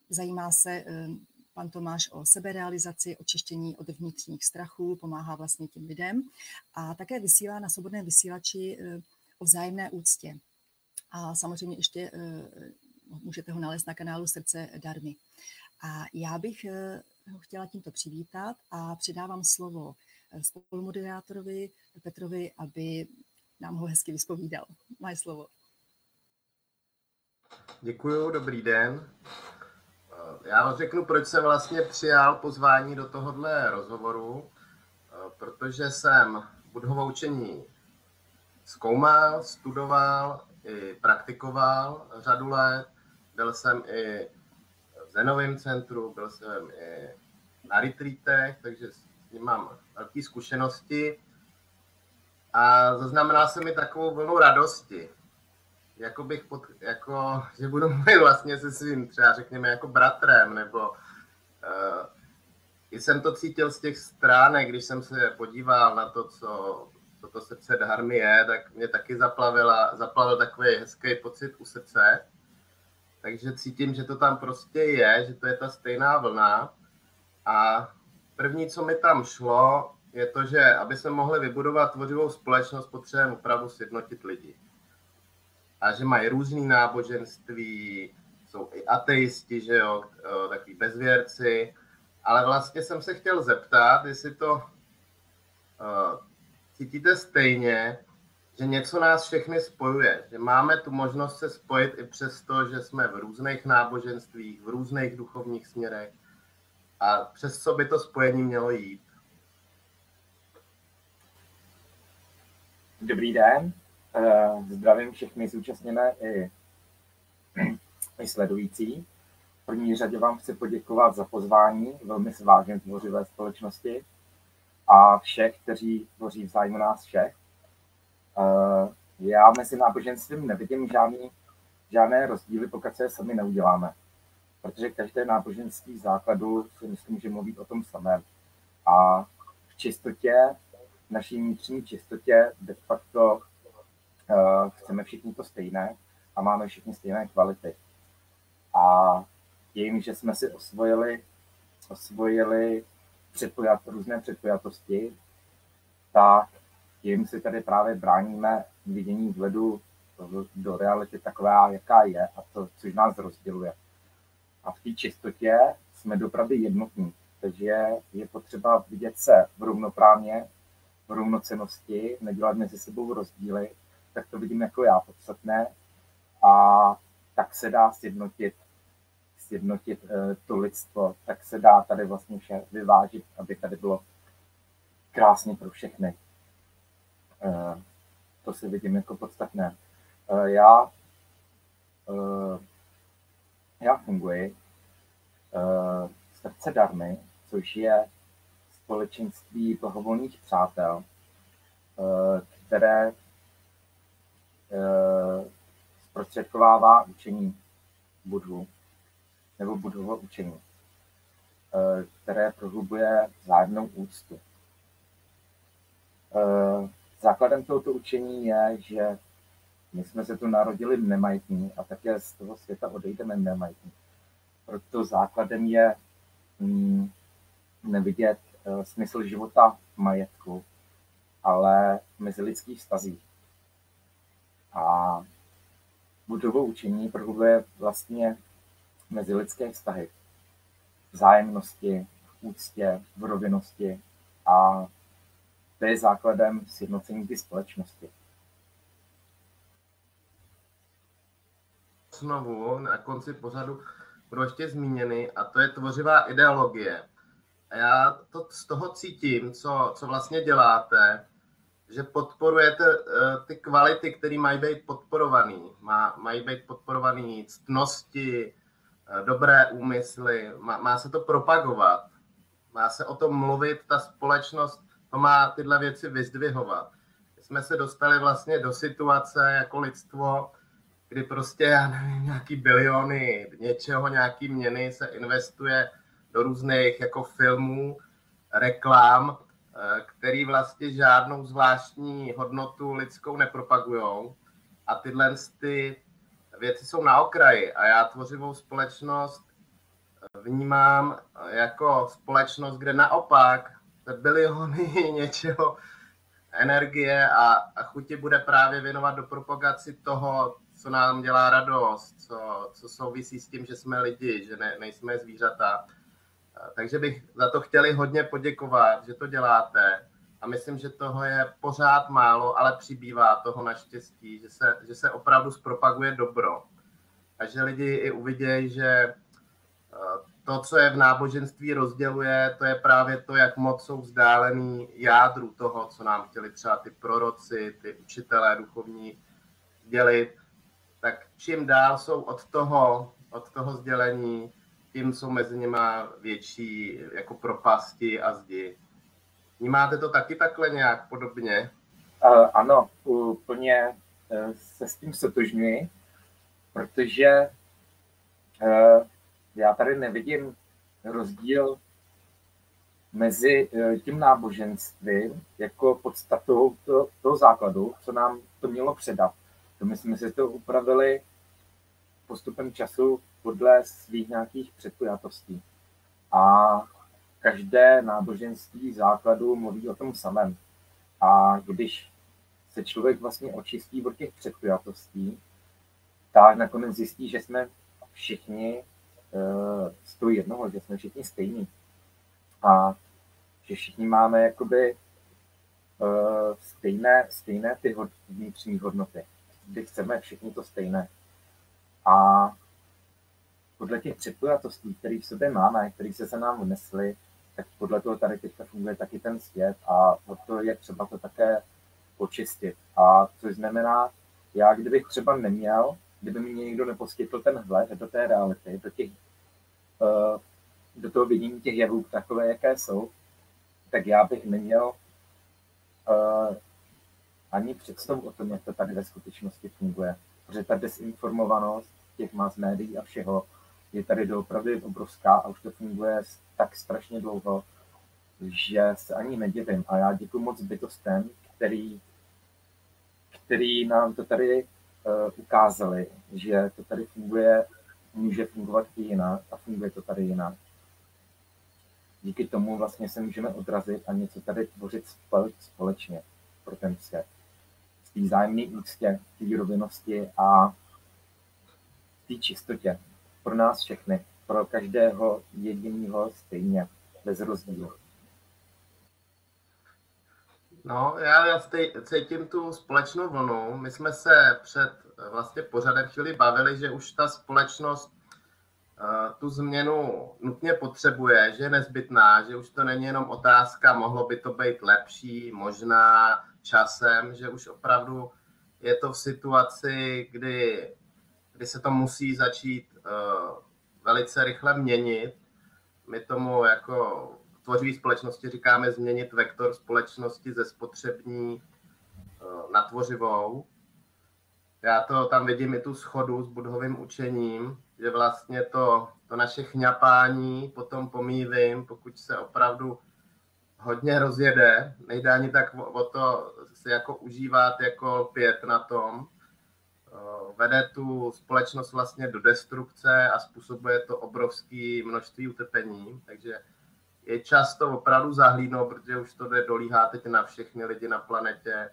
zajímá se eh, pan Tomáš o seberealizaci, očištění od vnitřních strachů, pomáhá vlastně těm lidem a také vysílá na svobodném vysílači eh, o vzájemné úctě. A samozřejmě ještě můžete ho nalézt na kanálu Srdce Darmy. A já bych ho chtěla tímto přivítat a předávám slovo spolumoderátorovi Petrovi, aby nám ho hezky vyspovídal. Máš slovo. Děkuju, dobrý den. Já vám řeknu, proč jsem vlastně přijal pozvání do tohohle rozhovoru, protože jsem budhovo učení zkoumal, studoval i praktikoval řadu let. Byl jsem i v Zenovém centru, byl jsem i na retreatech, takže s tím mám velké zkušenosti. A zaznamenal jsem mi takovou vlnu radosti, jako bych pod, jako, že budu mluvit vlastně se svým třeba řekněme jako bratrem, nebo uh, jsem to cítil z těch stránek, když jsem se podíval na to, co, co to srdce Dharmy je, tak mě taky zaplavila, zaplavil takový hezký pocit u srdce. Takže cítím, že to tam prostě je, že to je ta stejná vlna. A první, co mi tam šlo, je to, že aby jsme mohli vybudovat tvořivou společnost, potřebujeme opravdu sjednotit lidi a že mají různý náboženství, jsou i ateisti, že jo, takový bezvěrci, ale vlastně jsem se chtěl zeptat, jestli to cítíte stejně, že něco nás všechny spojuje, že máme tu možnost se spojit i přesto, že jsme v různých náboženstvích, v různých duchovních směrech. A přes co by to spojení mělo jít. Dobrý den, zdravím všechny zúčastněné i, i sledující. V první řadě vám chci poděkovat za pozvání, velmi se vážím tvořivé společnosti a všech, kteří tvoří vzájmu nás všech. Eh, já mezi náboženstvím nevidím žádný, žádné rozdíly, pokud se je sami neuděláme. Protože každé náboženství základu si myslím, že mluví o tom samém. A v čistotě, v naší vnitřní čistotě de facto chceme všichni to stejné a máme všichni stejné kvality. A tím, že jsme si osvojili, osvojili předpojat, různé předpojatosti, tak tím si tady právě bráníme vidění vhledu do reality taková, jaká je a to, což nás rozděluje. A v té čistotě jsme dopravdy jednotní, takže je potřeba vidět se v rovnoprávně, v rovnocenosti, nedělat mezi sebou rozdíly tak to vidím jako já podstatné a tak se dá sjednotit, sjednotit uh, to lidstvo, tak se dá tady vlastně vše vyvážit, aby tady bylo krásně pro všechny. Uh, to si vidím jako podstatné. Uh, já, já funguji srdce darmy, což je společenství blahovolných přátel, které Eh, zprostředkovává učení Budhu nebo Budhovo učení, eh, které prohlubuje vzájemnou úctu. Eh, základem tohoto učení je, že my jsme se tu narodili nemajetní a také z toho světa odejdeme nemajetní. Proto základem je mm, nevidět smysl života v majetku, ale mezi lidských vztazích. A budovo učení prohlubuje vlastně mezilidské vztahy, vzájemnosti, v úctě, v rovinnosti a to je základem sjednocení ty společnosti. Znovu na konci pořadu budou ještě zmíněny a to je tvořivá ideologie. A já to z toho cítím, co, co vlastně děláte, že podporujete ty kvality, které mají být podporované. Má, mají být podporované ctnosti, dobré úmysly, má, má se to propagovat, má se o tom mluvit, ta společnost to má tyhle věci vyzdvihovat. My jsme se dostali vlastně do situace jako lidstvo, kdy prostě, já nevím, nějaký biliony něčeho, nějaký měny se investuje do různých jako filmů, reklám, eh, který vlastně žádnou zvláštní hodnotu lidskou nepropagujou. A tyhle ty věci jsou na okraji. A já tvořivou společnost vnímám jako společnost, kde naopak biliony něčeho energie a, a chuti bude právě věnovat do propagaci toho, co nám dělá radost, co, co souvisí s tím, že jsme lidi, že ne, nejsme zvířata. Takže bych za to chtěli hodně poděkovat, že to děláte. A myslím, že toho je pořád málo, ale přibývá toho naštěstí, že se, že se opravdu zpropaguje dobro. A že lidi i uvidějí, že to, co je v náboženství rozděluje, to je právě to, jak moc jsou vzdálený jádru toho, co nám chtěli třeba ty proroci, ty učitelé duchovní dělit. Tak čím dál jsou od toho, od toho sdělení, tím jsou mezi nimi větší jako propasti a zdi. Vnímáte to taky takhle nějak podobně? Uh, ano, úplně uh, se s tím sotožňuji, protože uh, já tady nevidím rozdíl mezi tím náboženstvím jako podstatou to, toho základu, co nám to mělo předat. To my jsme si to upravili postupem času podle svých nějakých předpojatostí. A každé náboženství základu mluví o tom samém. A když se člověk vlastně očistí od těch předpojatostí, tak nakonec zjistí, že jsme všichni z toho jednoho, že jsme všichni stejní. A že všichni máme jakoby uh, stejné, stejné ty vnitřní hodnoty. Kdy chceme všichni to stejné. A podle těch předpojatostí, které v sobě máme, které se se nám vnesly, tak podle toho tady teďka funguje taky ten svět a to je třeba to také počistit. A což znamená, já kdybych třeba neměl, kdyby mi někdo neposkytl ten vhled do té reality, do těch Eh, do toho vidění těch jevů takové, jaké jsou, tak já bych neměl uh, ani představu o tom, jak to tady ve skutečnosti funguje. Protože ta desinformovanost těch mass médií a všeho je tady doopravdy obrovská a už to funguje tak strašně dlouho, že se ani nedivím. A já děkuji moc bytostem, který, který nám to tady uh, ukázali, že to tady funguje může fungovat i jinak a funguje to tady jinak. Díky tomu vlastně se můžeme odrazit a něco tady tvořit společně pro ten svět. Té zájemné úctě, té rovinnosti a té čistotě. Pro nás všechny, pro každého jediného stejně, bez rozdílu. No, já, já cítím tu společnou vlnu. My jsme se před vlastně pořadem chvíli bavili, že už ta společnost uh, tu změnu nutně potřebuje, že je nezbytná, že už to není jenom otázka, mohlo by to být lepší, možná časem, že už opravdu je to v situaci, kdy, kdy se to musí začít uh, velice rychle měnit. My tomu jako tvořivé společnosti říkáme změnit vektor společnosti ze spotřební uh, na tvořivou já to tam vidím i tu schodu s budhovým učením, že vlastně to, to naše chňapání potom pomývím, pokud se opravdu hodně rozjede, nejde ani tak o, o to se jako užívat jako pět na tom, vede tu společnost vlastně do destrukce a způsobuje to obrovské množství utrpení, takže je čas to opravdu zahlídnout, protože už to dolíhá teď na všechny lidi na planetě.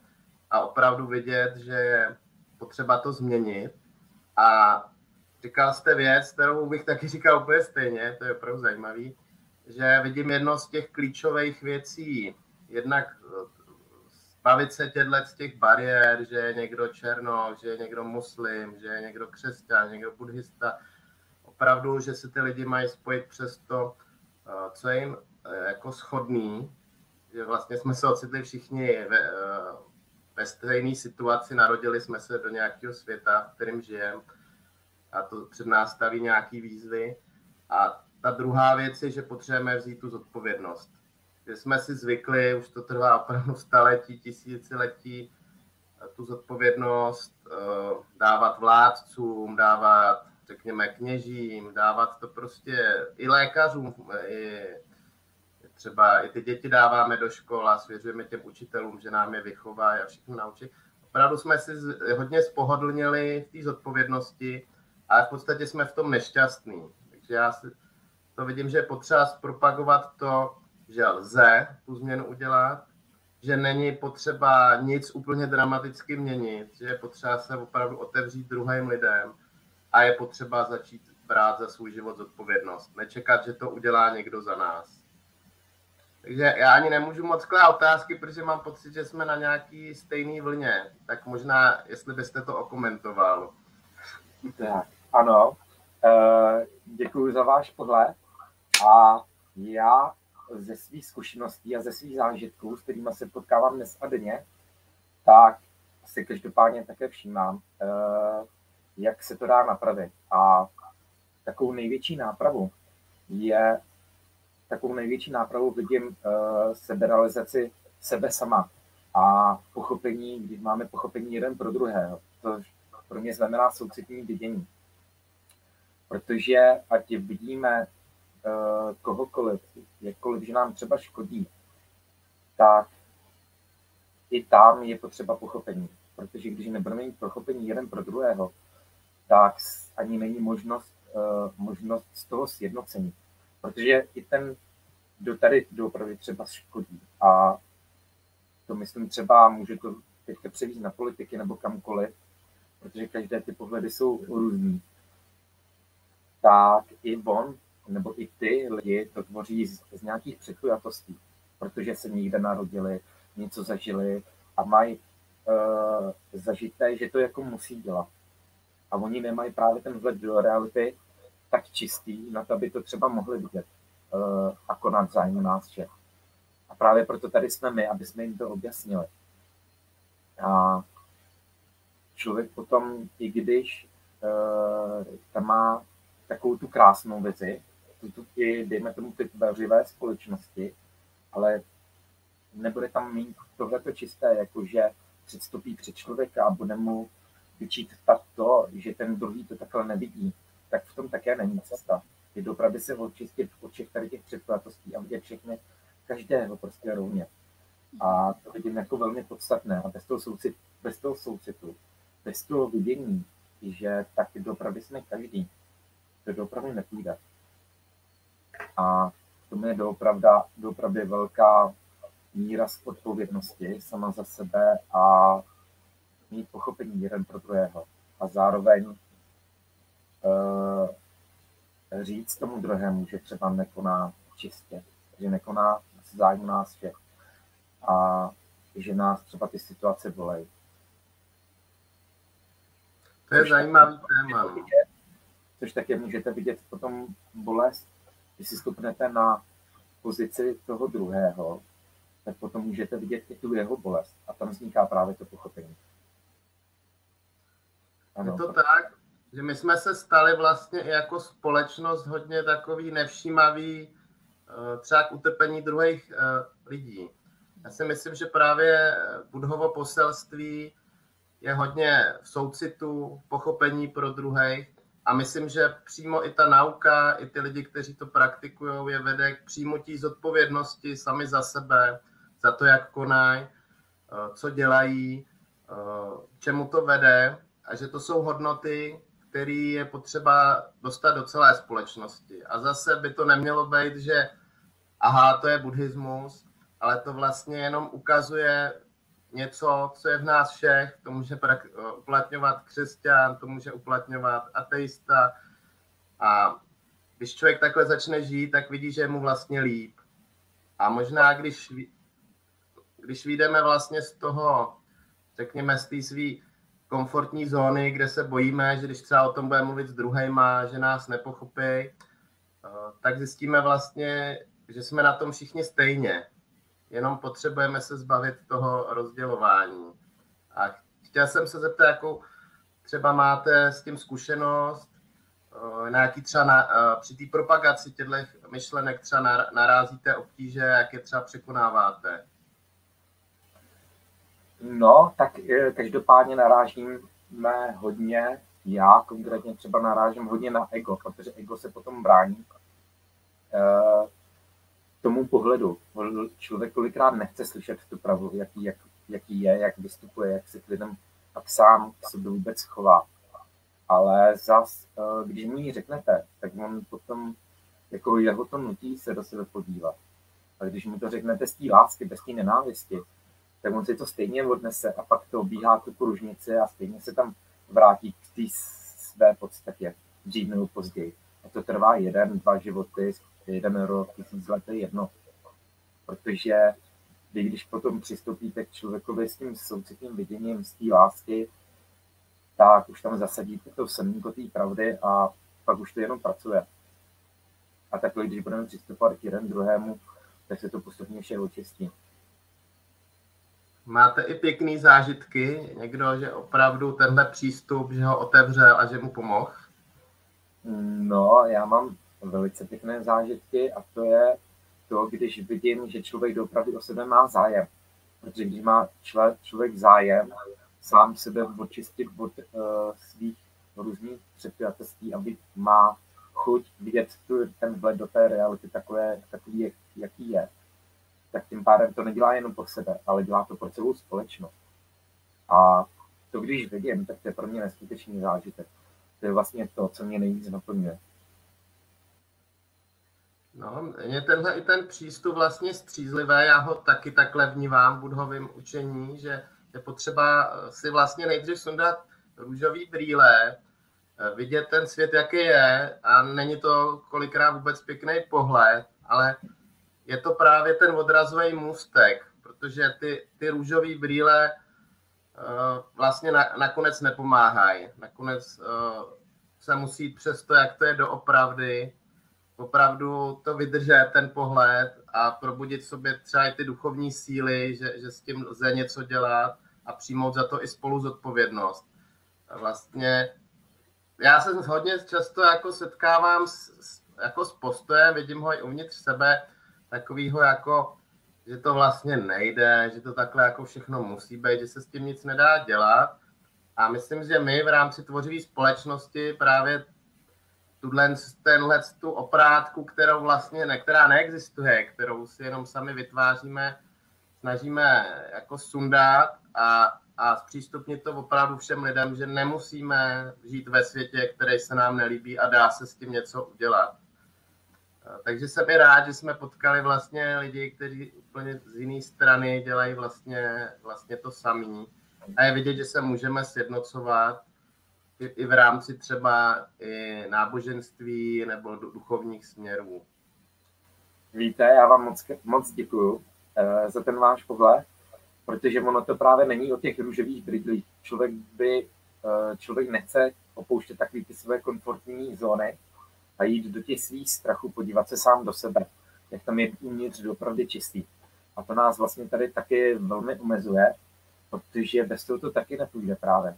A opravdu vidět, že je potřeba to změnit. A říkal jste věc, kterou bych taky říkal úplně stejně, to je opravdu zajímavý, že vidím jedno z těch klíčových věcí, jednak zbavit se těchto z těch bariér, že je někdo černo, že je někdo muslim, že je někdo křesťan, někdo buddhista. Opravdu, že se ty lidi mají spojit přes to, co je jim eh, jako schodný, že vlastně jsme se ocitli všichni ve, eh, ve stejné situaci, narodili jsme se do nějakého světa, v kterém žijeme a to před nás staví nějaký výzvy. A ta druhá věc je, že potřebujeme vzít tu zodpovědnost. Že jsme si zvykli, už to trvá opravdu staletí, tisíciletí, tu zodpovědnost eh, dávat vládcům, dávat, řekněme, kněžím, dávat to prostě i lékařům, i třeba i ty děti dáváme do škol a svěřujeme těm učitelům, že nám je vychovají a všechno naučí. Opravdu jsme si hodně spohodlnili v té zodpovědnosti, ale v podstatě jsme v tom nešťastní. Takže já si to vidím, že je potřeba propagovat to, že lze tu změnu udělat, že není potřeba nic úplně dramaticky měnit, že je potřeba se opravdu otevřít druhým lidem a je potřeba začít brát za svůj život zodpovědnost. Nečekat, že to udělá někdo za nás. Takže já ani nemůžu moc klást otázky, protože mám pocit, že jsme na nějaký stejný vlně. Tak možná, jestli byste to okomentoval. Tak, ano. E, děkuji za váš pohled. A já ze svých zkušeností a ze svých zážitků, s kterými se potkávám dnes a denně, tak si každopádně také všímám, eh, jak se to dá napravit. A takovou největší nápravu je, takovou největší nápravu vidím eh, seberalizaci sebe sama a pochopení, když máme pochopení jeden pro druhého. To pro mě znamená soucitní vidění. Protože ať vidíme kohokoliv, jakkoliv, že nám třeba škodí, tak i tam je potřeba pochopení. Protože když nebudeme mít pochopení jeden pro druhého, tak ani není možnost, uh, možnost z toho sjednocení. Protože i ten, kdo tady doopravdy třeba škodí a to myslím třeba, může to teďka převízt na politiky nebo kamkoliv, protože každé ty pohledy jsou různý, tak i on nebo i ty lidi to tvoří z, z nějakých předpojatostí, protože se někde narodili, něco zažili a mají uh, zažité, že to jako musí dělat. A oni nemají právě ten vhled do reality tak čistý, na to, aby to třeba mohli vidět uh, a konat zájmu nás všech. A právě proto tady jsme my, aby jsme jim to objasnili. A člověk potom, i když uh, tam má takovou tu krásnou vizi, tu, i, dejme tomu, ty tvořivé společnosti, ale nebude tam mít tohleto čisté, jakože předstupí před člověka a bude mu vyčítat to, že ten druhý to takhle nevidí, tak v tom také není cesta. Je dopravdy se očistit v očích tady těch předpojatostí a vidět všechny, každého prostě rovně. A to vidím jako velmi podstatné. A bez toho, soucit, bez toho soucitu, bez toho vidění, že tak dopravdy jsme každý, to dopravdy nepůjde. A to je doopravda, doopravdy velká míra odpovědnosti sama za sebe a mít pochopení jeden pro druhého. A zároveň uh, říct tomu druhému, že třeba nekoná čistě, že nekoná zájmu nás všech a že nás třeba ty situace bolejí. To je zajímavý téma. No. Což také můžete vidět potom bolest když si stupnete na pozici toho druhého, tak potom můžete vidět i tu jeho bolest. A tam vzniká právě to pochopení. Ano, je to tak, že my jsme se stali vlastně i jako společnost hodně takový nevšímavý eh, třeba k utrpení druhých eh, lidí. Já si myslím, že právě Budhovo poselství je hodně v soucitu, pochopení pro druhých a myslím, že přímo i ta nauka, i ty lidi, kteří to praktikují, je vede k přijmutí zodpovědnosti sami za sebe, za to, jak konají, eh, co dělají, eh, čemu to vede a že to jsou hodnoty, které je potřeba dostat do celé společnosti. A zase by to nemělo být, že aha, to je buddhismus, ale to vlastně jenom ukazuje něco, co je v nás všech, to může uplatňovat křesťan, to může uplatňovat ateista. A když člověk takhle začne žít, tak vidí, že je mu vlastně líp. A možná, když, když vyjdeme vlastně z toho, řekněme, z té své komfortní zóny, kde se bojíme, že když třeba o tom budeme mluvit s druhýma, že nás nepochopí, eh, tak zjistíme vlastně, že jsme na tom všichni stejně jenom potřebujeme se zbavit toho rozdělování. A chtěl jsem se zeptat, jakou třeba máte s tím zkušenost, eh, na jaký třeba na, eh, při té propagaci těchto myšlenek třeba narazíte obtíže, jak je třeba překonáváte? No, tak eh, každopádně narážíme hodně, já konkrétně třeba narážím hodně na ego, protože ego se potom brání tomu pohledu. Člověk kolikrát nechce slyšet tu pravdu, jaký, jak, jaký je, jak vystupuje, jak se k lidem tak sám k sobě vůbec chová. Ale zas, eh, když mu ji řeknete, tak on potom, jako jeho to nutí se do sebe podívat. A když mu to řeknete z té lásky, bez té nenávisti, tak on si to stejně odnese a pak to obíhá tu kružnici a stejně se tam vrátí k té své podstatě, dřív nebo později. A to trvá jeden, dva životy, jeden rok, tisíc let, je jedno. Protože vy, když potom přistoupíte k člověkovi s tím soucitným viděním, z té lásky, tak už tam zasadíte to semínko té pravdy a pak už to jenom pracuje. A takhle, když budeme přistupovat k jeden druhému, tak se to postupně vše očistí. Máte i pěkný zážitky, někdo, že opravdu tenhle přístup, že ho otevřel a že mu pomohl? No, já mám velice pěkné zážitky a to je to, když vidím, že člověk opravdu o sebe má zájem. Protože když má člověk, zájem sám sebe očistit od uh, svých různých předpělatostí, aby má chuť vidět tu, ten vhled do té reality takové, takový, jaký je, tak tím pádem to nedělá jenom pro sebe, ale dělá to pro celou společnost. A to, když vidím, tak to je pro mě neskutečný zážitek. To je vlastně to, co mě nejvíc naplňuje. No, mě tenhle i ten přístup vlastně střízlivý, já ho taky takhle vnímám v budhovém učení, že je potřeba si vlastně nejdřív sundat růžový brýle, vidět ten svět, jaký je a není to kolikrát vůbec pěkný pohled, ale je to právě ten odrazový můstek, protože ty, ty růžové brýle uh, vlastně na, nakonec nepomáhají. Nakonec uh, se musí přes to, jak to je doopravdy, opravdu to vydržet, ten pohled a probudit sobě třeba i ty duchovní síly, že, že s tím lze něco dělat a přijmout za to i spolu zodpovědnost. A vlastně já se hodně často jako setkávám s, jako s postojem, vidím ho i uvnitř sebe, takovýho jako, že to vlastně nejde, že to takhle jako všechno musí být, že se s tím nic nedá dělat. A myslím, že my v rámci tvořivé společnosti právě tuhle, tenhle tu oprátku, kterou vlastně, ne, která neexistuje, kterou si jenom sami vytváříme, snažíme jako sundat a, a zpřístupnit to opravdu všem lidem, že nemusíme žít ve světě, který se nám nelíbí a dá se s tím něco udělat. Takže jsem i rád, že jsme potkali vlastně lidi, kteří úplně z jiné strany dělají vlastně, vlastně to samý. A je vidět, že se můžeme sjednocovat i, i v rámci třeba i náboženství nebo duchovních směrů. Víte, já vám moc, moc děkuju uh, za ten váš pohled, protože ono to právě není o těch růžových brydlích. Člověk by, uh, člověk nechce opouštět takové ty své komfortní zóny a jít do těch svých strachů, podívat se sám do sebe, jak tam je uvnitř opravdu čistý. A to nás vlastně tady taky velmi omezuje, protože bez toho to taky nepůjde právě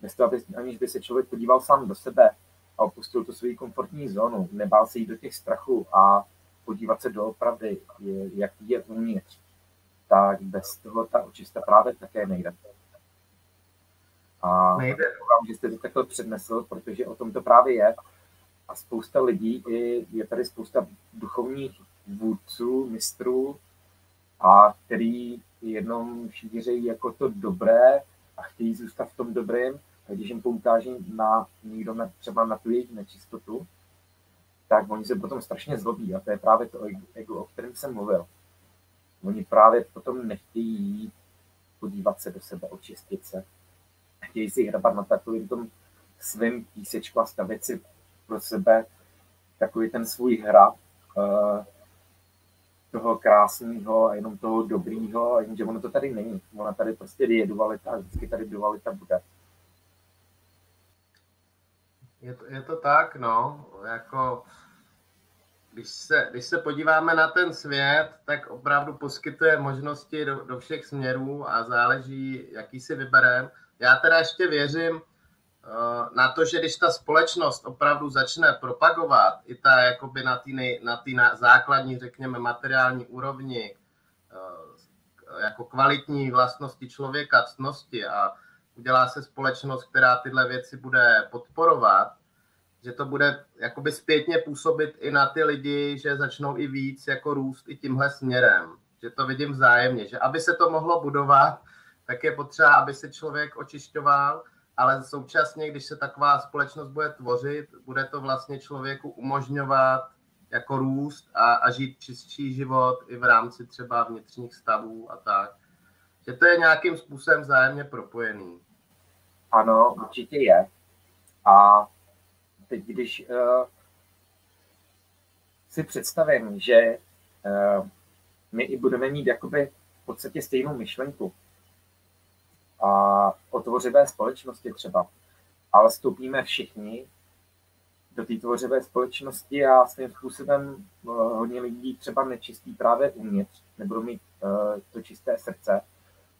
bez toho, aniž by se člověk podíval sám do sebe a opustil tu svoji komfortní zónu, nebál se jít do těch strachů a podívat se doopravdy, jaký je uvnitř, tak bez toho ta očista právě také nejde. A nejde. vám, že jste to takhle přednesl, protože o tom to právě je. A spousta lidí, je tady spousta duchovních vůdců, mistrů, a který jenom šířejí jako to dobré a chtějí zůstat v tom dobrém, když jim poukáže na někdo na, třeba na tu jejich nečistotu, tak oni se potom strašně zlobí a to je právě to ego, o kterém jsem mluvil. Oni právě potom nechtějí podívat se do sebe, očistit se. Chtějí si hrabat na takovým tom svým písečku a stavit si pro sebe takový ten svůj hra uh, toho krásného a jenom toho dobrýho, jenže ono to tady není. Ona tady prostě je dualita a vždycky tady dualita bude. Je to, je to tak, no, jako když se, když se podíváme na ten svět, tak opravdu poskytuje možnosti do, do všech směrů a záleží, jaký si vybereme. Já teda ještě věřím uh, na to, že když ta společnost opravdu začne propagovat i ta jakoby na té na na základní, řekněme, materiální úrovni, uh, jako kvalitní vlastnosti člověka, ctnosti a udělá se společnost, která tyhle věci bude podporovat, že to bude jakoby zpětně působit i na ty lidi, že začnou i víc jako růst i tímhle směrem. Že to vidím vzájemně, že aby se to mohlo budovat, tak je potřeba, aby se člověk očišťoval, ale současně, když se taková společnost bude tvořit, bude to vlastně člověku umožňovat jako růst a, a žít čistší život i v rámci třeba vnitřních stavů a tak. Že to je nějakým způsobem vzájemně propojený. Ano, určitě je. A teď, když uh, si představím, že uh, my i budeme mít jakoby v podstatě stejnou myšlenku a o tvořivé společnosti třeba, ale vstoupíme všichni do té tvořivé společnosti a svým způsobem uh, hodně lidí třeba nečistí právě uvnitř, nebudou mít uh, to čisté srdce,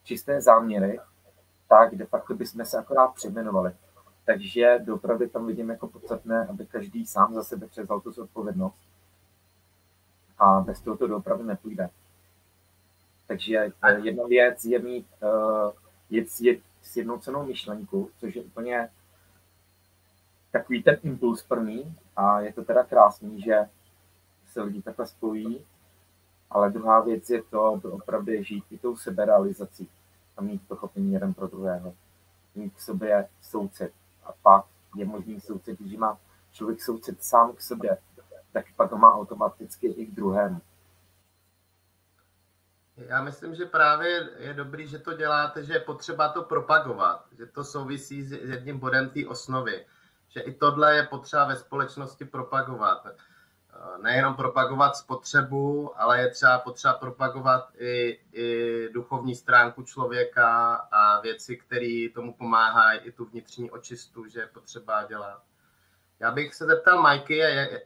čisté záměry, tak de facto bychom se akorát přejmenovali. Takže doopravdy tam vidím jako podstatné, aby každý sám za sebe převzal tu zodpovědnost. A bez toho to doopravdy nepůjde. Takže eh, jedna věc je mít uh, je, je sjednocenou myšlenku, což je úplně takový ten impuls první a je to teda krásný, že se lidi takhle spojí, ale druhá věc je to, to opravdu žít i tou seberealizací a mít pochopení jeden pro druhého. Mít k sobě soucit a pak je možný soucit, když má člověk soucit sám k sobě, tak pak to má automaticky i k druhému. Já myslím, že právě je dobrý, že to děláte, že je potřeba to propagovat, že to souvisí s jedním bodem té osnovy, že i tohle je potřeba ve společnosti propagovat. Nejenom propagovat spotřebu, ale je třeba potřeba propagovat i, i duchovní stránku člověka a věci, které tomu pomáhají, i tu vnitřní očistu, že je potřeba dělat. Já bych se zeptal Majky,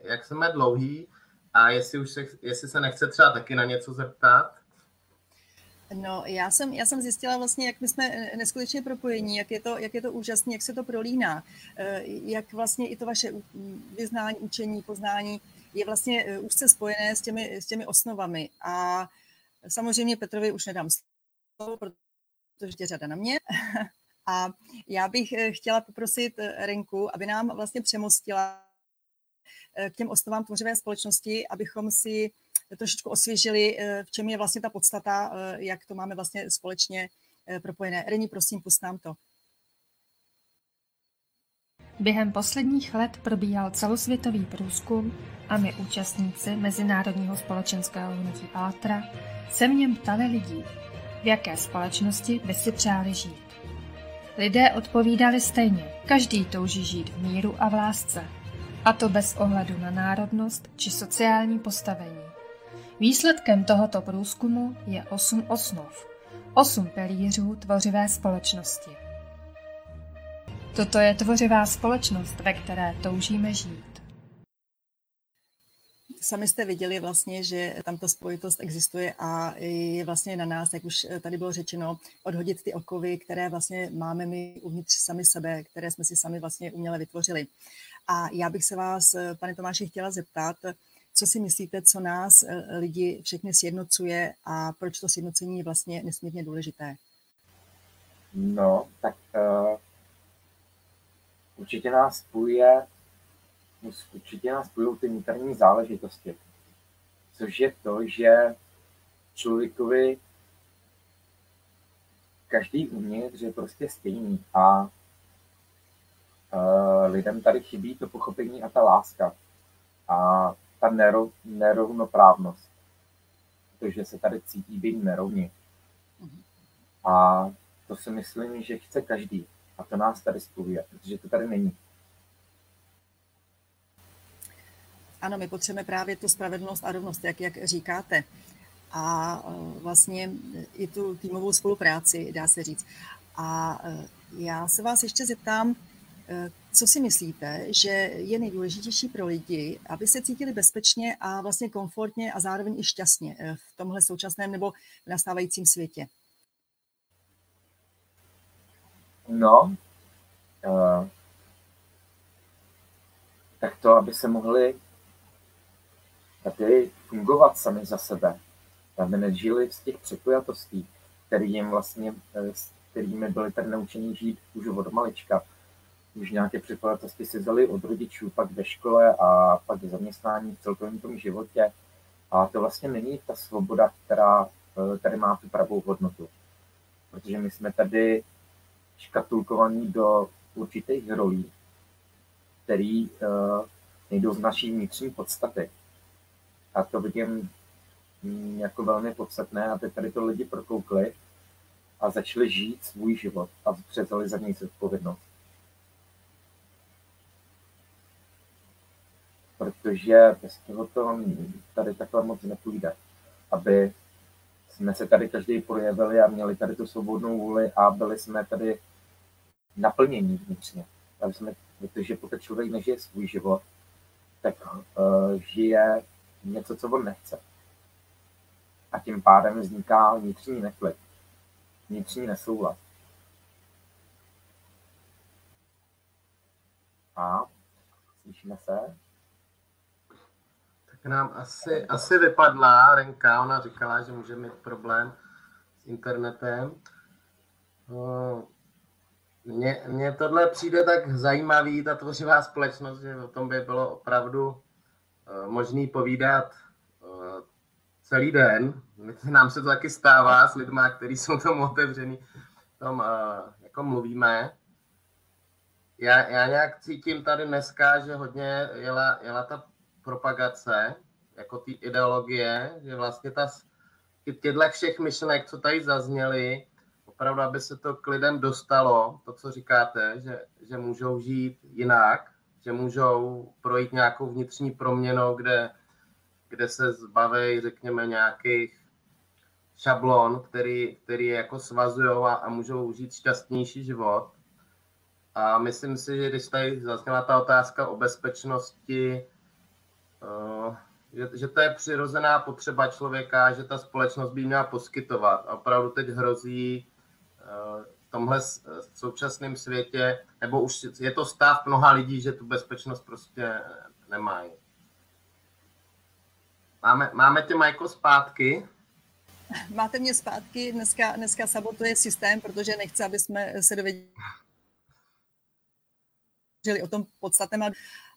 jak jsme dlouhý a jestli, už se, jestli se nechce třeba taky na něco zeptat. No, já jsem, já jsem zjistila vlastně, jak my jsme neskutečně propojení, jak je to, jak je to úžasné, jak se to prolíná, eh, jak vlastně i to vaše vyznání, učení, poznání je vlastně eh, úzce spojené s těmi, s těmi osnovami. A samozřejmě Petrovi už nedám slovo, protože je řada na mě. A já bych eh, chtěla poprosit Renku, aby nám vlastně přemostila k těm osnovám tvořivé společnosti, abychom si trošičku osvěžili, v čem je vlastně ta podstata, jak to máme vlastně společně propojené. Reni, prosím, pust nám to. Během posledních let probíhal celosvětový průzkum a my účastníci Mezinárodního společenského hnutí Altra se v něm ptali lidí, v jaké společnosti by si přáli žít. Lidé odpovídali stejně, každý touží žít v míru a v lásce, a to bez ohledu na národnost či sociální postavení. Výsledkem tohoto průzkumu je osm osnov, osm pilířů tvořivé společnosti. Toto je tvořivá společnost, ve které toužíme žít. Sami jste viděli vlastně, že tam ta spojitost existuje a je vlastně na nás, jak už tady bylo řečeno, odhodit ty okovy, které vlastně máme my uvnitř sami sebe, které jsme si sami vlastně uměle vytvořili. A já bych se vás, pane Tomáši, chtěla zeptat, co si myslíte, co nás eh, lidi všechny sjednocuje a proč to sjednocení je vlastně nesmírně důležité? No, tak uh, určitě nás spojuje, určitě nás spojují ty vnitřní záležitosti, což je to, že člověkovi každý uvnitř je prostě stejný a uh, lidem tady chybí to pochopení a ta láska. A ta nerov, nerovnoprávnost. Protože se tady cítí být nerovně. A to si myslím, že chce každý. A to nás tady spojuje, protože to tady není. Ano, my potřebujeme právě tu spravedlnost a rovnost, jak, jak říkáte. A e, vlastně i tu týmovou spolupráci, dá se říct. A e, já se vás ještě zeptám, Co si myslíte, že je nejdůležitější pro lidi, aby se cítili bezpečně a vlastně komfortně a zároveň i šťastně v tomhle současném nebo v nastávajícím světě? No, uh, tak to, aby se mohli tady fungovat sami za sebe, aby nežili z těch přepojatostí, který jim vlastně, eh, s kterými byli tady naučeni žít už od malička. Už nějaké přepojatosti si vzali od rodičů, pak ve škole a pak v zaměstnání v celkovém tom životě. A to vlastně není ta svoboda, která eh, tady má tu pravou hodnotu. Protože my jsme tady škatulkovaní do určitých rolí, který uh, nejdou z naší vnitřní podstaty. A to vidím mm, jako velmi podstatné, aby tady to lidi prokoukli a začali žít svůj život a převzali za něj zodpovědnost. Protože bez toho to tady takhle moc nepůjde. Aby jsme se tady každý projevili a měli tady tu svobodnou vůli a byli jsme tady naplnění vnitřně. Jsme, protože pokud člověk nežije svůj život, tak uh, žije něco, co on nechce. A tím pádem vzniká vnitřní neklid, vnitřní nesouhlas. A slyšíme se? Tak nám asi, asi vypadla Renka, ona říkala, že může mít problém s internetem. Mně, mně tohle přijde tak zajímavý, ta tvořivá společnost, že o tom by bylo opravdu uh, možný povídat uh, celý den. Nám se to taky stává s lidmi, kteří jsou tomu otevřený, tom uh, jako mluvíme. Já, já nějak cítím tady dneska, že hodně jela, jela ta propagace, jako ty ideologie, že vlastně ta, těchto všech myšlenek, co tady zazněly, opravdu, aby se to k lidem dostalo, to, co říkáte, že, že můžou žít jinak, že můžou projít nějakou vnitřní proměnou, kde, kde se zbaví, řekněme, nějakých šablon, který, který je jako svazují a, a můžou žít šťastnější život. A myslím si, že když tady zazněla ta otázka o bezpečnosti, že, že to je přirozená potřeba člověka, že ta společnost by měla poskytovat. A opravdu teď hrozí v tomhle současném světě, nebo už je to stav mnoha lidí, že tu bezpečnost prostě nemají. Máme, máme tě, Majko, zpátky? Máte mě zpátky, dneska, dneska sabotuje systém, protože nechce, aby jsme se dověděli o tom podstatném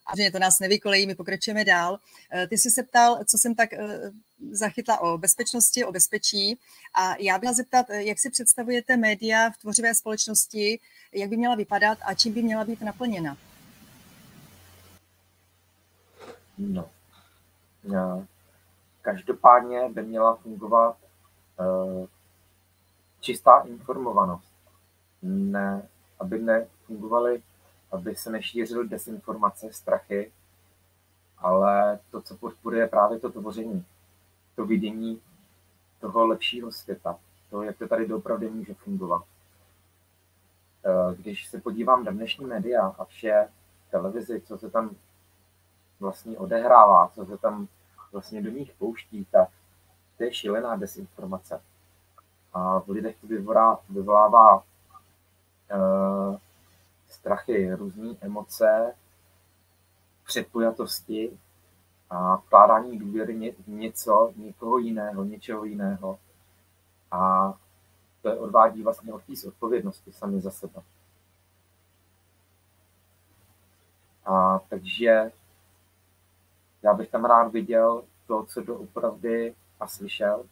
a že to nás nevykolejí, my pokračujeme dál. Eh, ty jsi se ptal, co jsem tak eh, zachytla o bezpečnosti, o bezpečí a já byla zeptat, eh, jak si představujete média v tvořivé společnosti, jak by měla vypadat a čím by měla být naplněna? No. no. Každopádně by měla fungovat uh, čistá informovanost. Ne, aby nefungovaly aby se nešířily desinformace, strachy, ale to, co podporuje právě to tvoření, to vidění toho lepšího světa, to, jak to tady doopravdy může fungovat. Eh, když se podívám na dnešní média a vše televizi, co se tam vlastně odehrává, co se tam vlastně do nich pouští, tak to je šílená desinformace. A v lidech to vyvolává, vyvolává uh, strachy, různé emoce, předpojatosti a vkládání důvěry v něco, někoho jiného, něčeho jiného. A to je odvádí vlastně od té odpovědnosti sami za sebe. A takže já bych tam rád viděl to, co doopravdy a slyšel,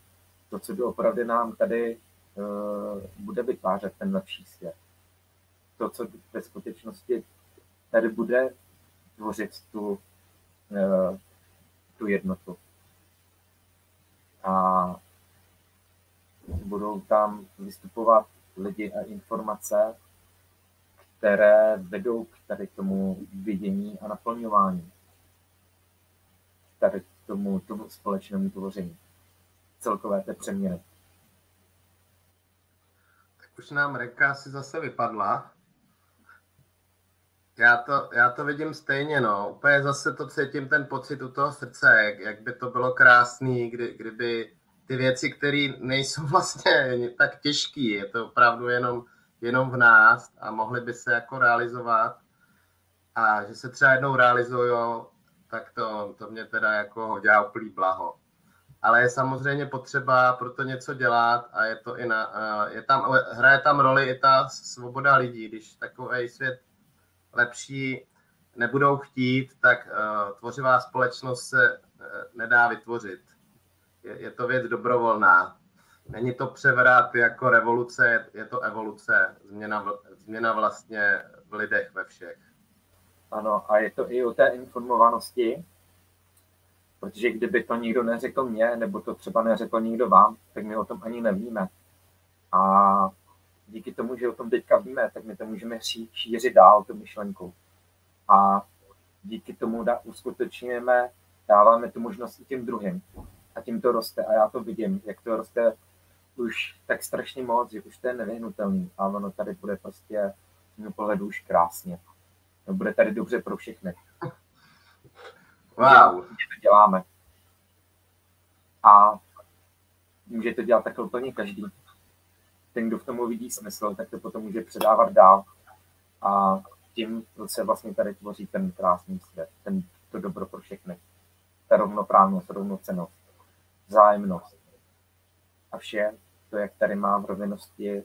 to, co doopravdy nám tady uh, bude vytvářet ten lepší svět to, co ve skutečnosti tady bude tvořit tu, eh, tu jednotu. A budou tam vystupovat lidi a informace, které vedou k tady tomu vidění a naplňování, tady k tomu, tomu společnému tvoření, celkové té přeměny. Tak už nám reka si zase vypadla. Já to, já to vidím stejně, no. Úplně zase to cítím ten pocit u toho srdce, jak, jak by to bylo krásný, kdy, kdyby ty věci, které nejsou vlastně tak těžké, je to opravdu jenom, jenom v nás a mohly by se jako realizovat a že se třeba jednou realizují, tak to, to mě teda jako dělá úplný blaho. Ale je samozřejmě potřeba pro to něco dělat a je to i na, je tam, hraje tam roli i ta svoboda lidí, když takový svět lepší nebudou chtít, tak uh, tvořivá společnost se uh, nedá vytvořit. Je, je to věc dobrovolná. Není to převrat jako revoluce, je to evoluce, změna, změna vlastně v lidech ve všech. Ano, a je to i o té informovanosti, protože kdyby to nikdo neřekl mě, nebo to třeba neřekl nikdo vám, tak my o tom ani nevíme. A díky tomu, že o tom teďka víme, tak my to můžeme šířit dál, tu myšlenku. A díky tomu da, uskutečňujeme, dáváme tu možnost i těm druhým. A tím to roste. A já to vidím, jak to roste už tak strašně moc, že už to je nevyhnutelný. A ono tady bude prostě mého pohledu už krásně. No, bude tady dobře pro všechny. Wow. To děláme. A může to dělat takhle úplně každý ten, kdo v tom vidí smysl, tak to potom může předávat dál. A tím se vlastně tady tvoří ten krásný svět, ten, to dobro pro všechny. Ta rovnoprávnost, rovnocenost, vzájemnost. A vše to, jak tady má v rovinosti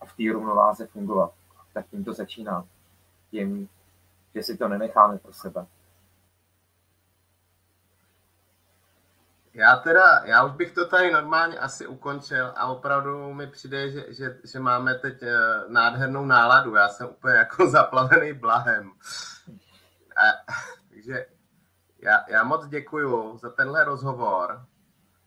a v té rovnováze fungovat, tak tím to začíná. Tím, že si to nenecháme pro sebe, Já teda, já už bych to tady normálně asi ukončil a opravdu mi přijde, že, že, že máme teď eh, nádhernou náladu. Já jsem úplně jako zaplavený blahem. A, takže já, já moc děkuju za tenhle rozhovor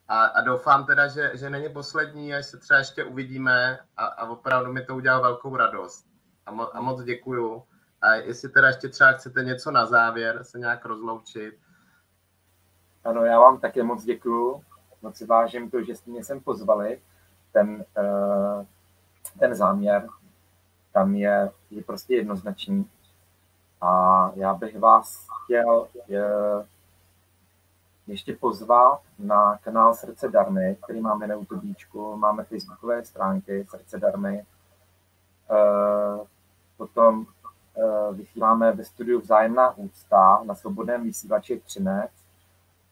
a, a doufám teda, že, že není poslední, až se třeba ještě uvidíme a, a opravdu mi to udělal velkou radost. A, mo, a moc děkuju. A jestli teda ještě třeba chcete něco na závěr, se nějak rozloučit, ano, já vám také moc děkuju. Moc si vážím to, že jste mě sem pozvali. Ten, uh, ten záměr tam je, je prostě jednoznačný. A já bych vás chtěl je, ještě pozvat na kanál Srdce Darmy, který máme na YouTube, máme facebookové stránky Srdce Darmy. Uh, potom vysíláme ve studiu Vzájemná úcta na svobodném vysílači Třinec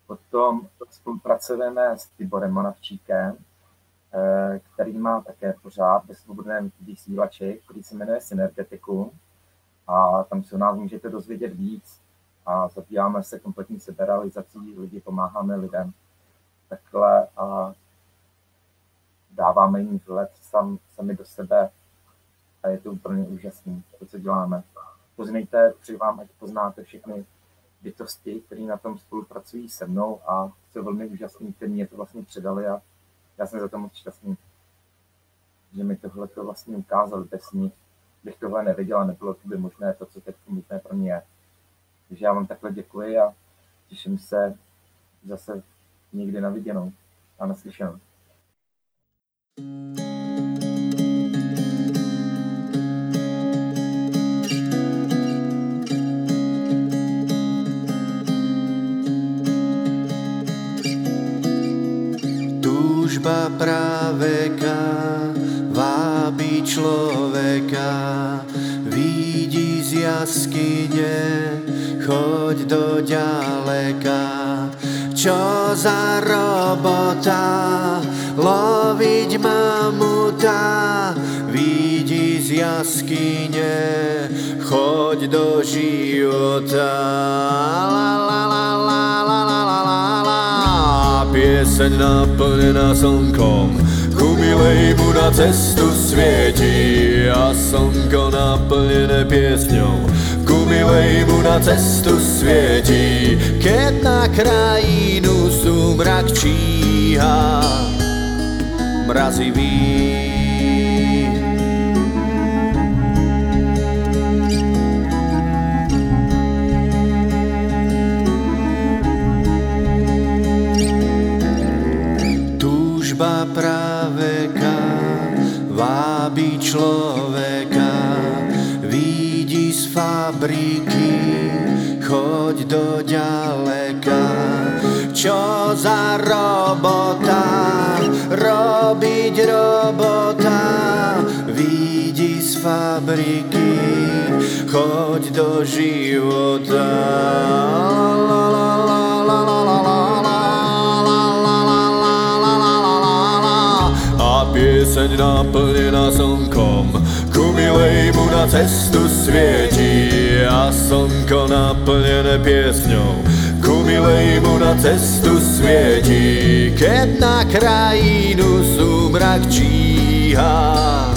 Potom spolupracujeme s Tiborem Monavčíkem, eh, který má také pořád ve svobodném vysílači, který se jmenuje Synergetikum. A tam se o nás můžete dozvědět víc a zabýváme se kompletní seberealizací, lidi pomáháme lidem takhle a dáváme jim vhled sam, sami do sebe a je to úplně úžasné, to, co děláme. Poznejte, přeji vám, ať poznáte všechny bytosti, které na tom spolupracují se mnou a jsou velmi úžasný, kteří mě to vlastně předali a já jsem za to moc šťastný, že mi tohle to vlastně ukázal Bez nich bych tohle neviděl nebylo to by možné to, co teď možné pro mě je. Takže já vám takhle děkuji a těším se zase někdy na viděnou a naslyšenou. thank you Služba práveka vábí človeka, vidí z jaskyne, choď do ďaleka. Čo za robota, loviť mamuta, vidí z jaskyne, choď do života. La, la, la, la, la, la. Pieseň naplnená slnkom, chumilej mu na cestu svieti a slnko naplnené piesňou. Kumilej mu na cestu svieti, keď na krajinu sumrak číha. Mrazivý človeka, vidí z fabriky, choď do ďaleka. Čo za robota, robiť robota, vidí z fabriky, choď do života. La, la, la, pleť naplněna slnkom, kumilej mu na cestu světí. A slnko naplněné pěsňou, kumilej mu na cestu světí. Keď na krajinu sumrak číha,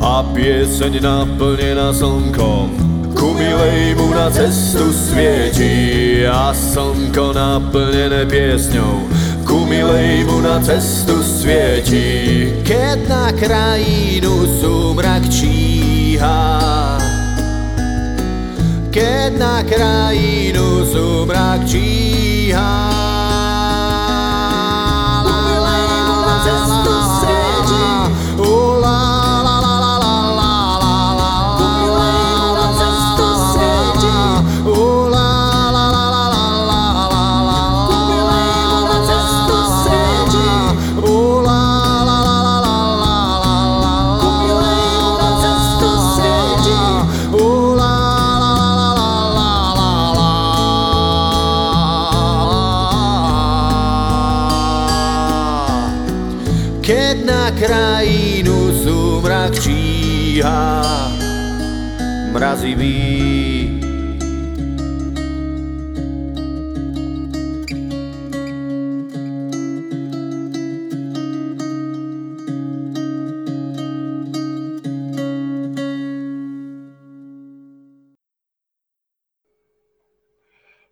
a pěseň naplněna slnkom, Kumilej mu na cestu světí a slnko naplněné pěsňou ku milejmu na cestu svieti keď na krajinu súmrak číha keď na krajinu súmrak číha krajinu súmrak číha mrazivý.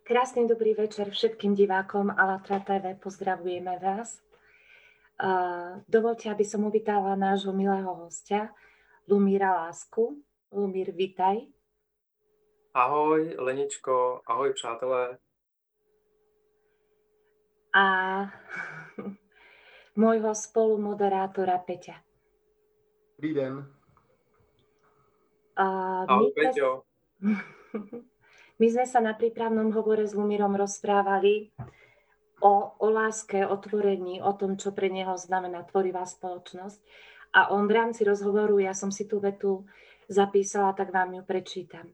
Krásny dobrý večer všetkým divákom Alatra TV, pozdravujeme vás. Dovolte, aby som uvítala nášho milého hostia, Lumíra Lásku. Lumír, vitaj. Ahoj Leničko, ahoj přátelé. A môjho spolumoderátora Peťa. Dobrý den. Uh, Ahoj my, Peťo. my sme sa na prípravnom hovore s Lumírom rozprávali o, o láske, o tvorení, o tom, čo pre neho znamená tvorivá spoločnosť. A on v rámci rozhovoru, ja som si tú vetu zapísala, tak vám ju prečítam.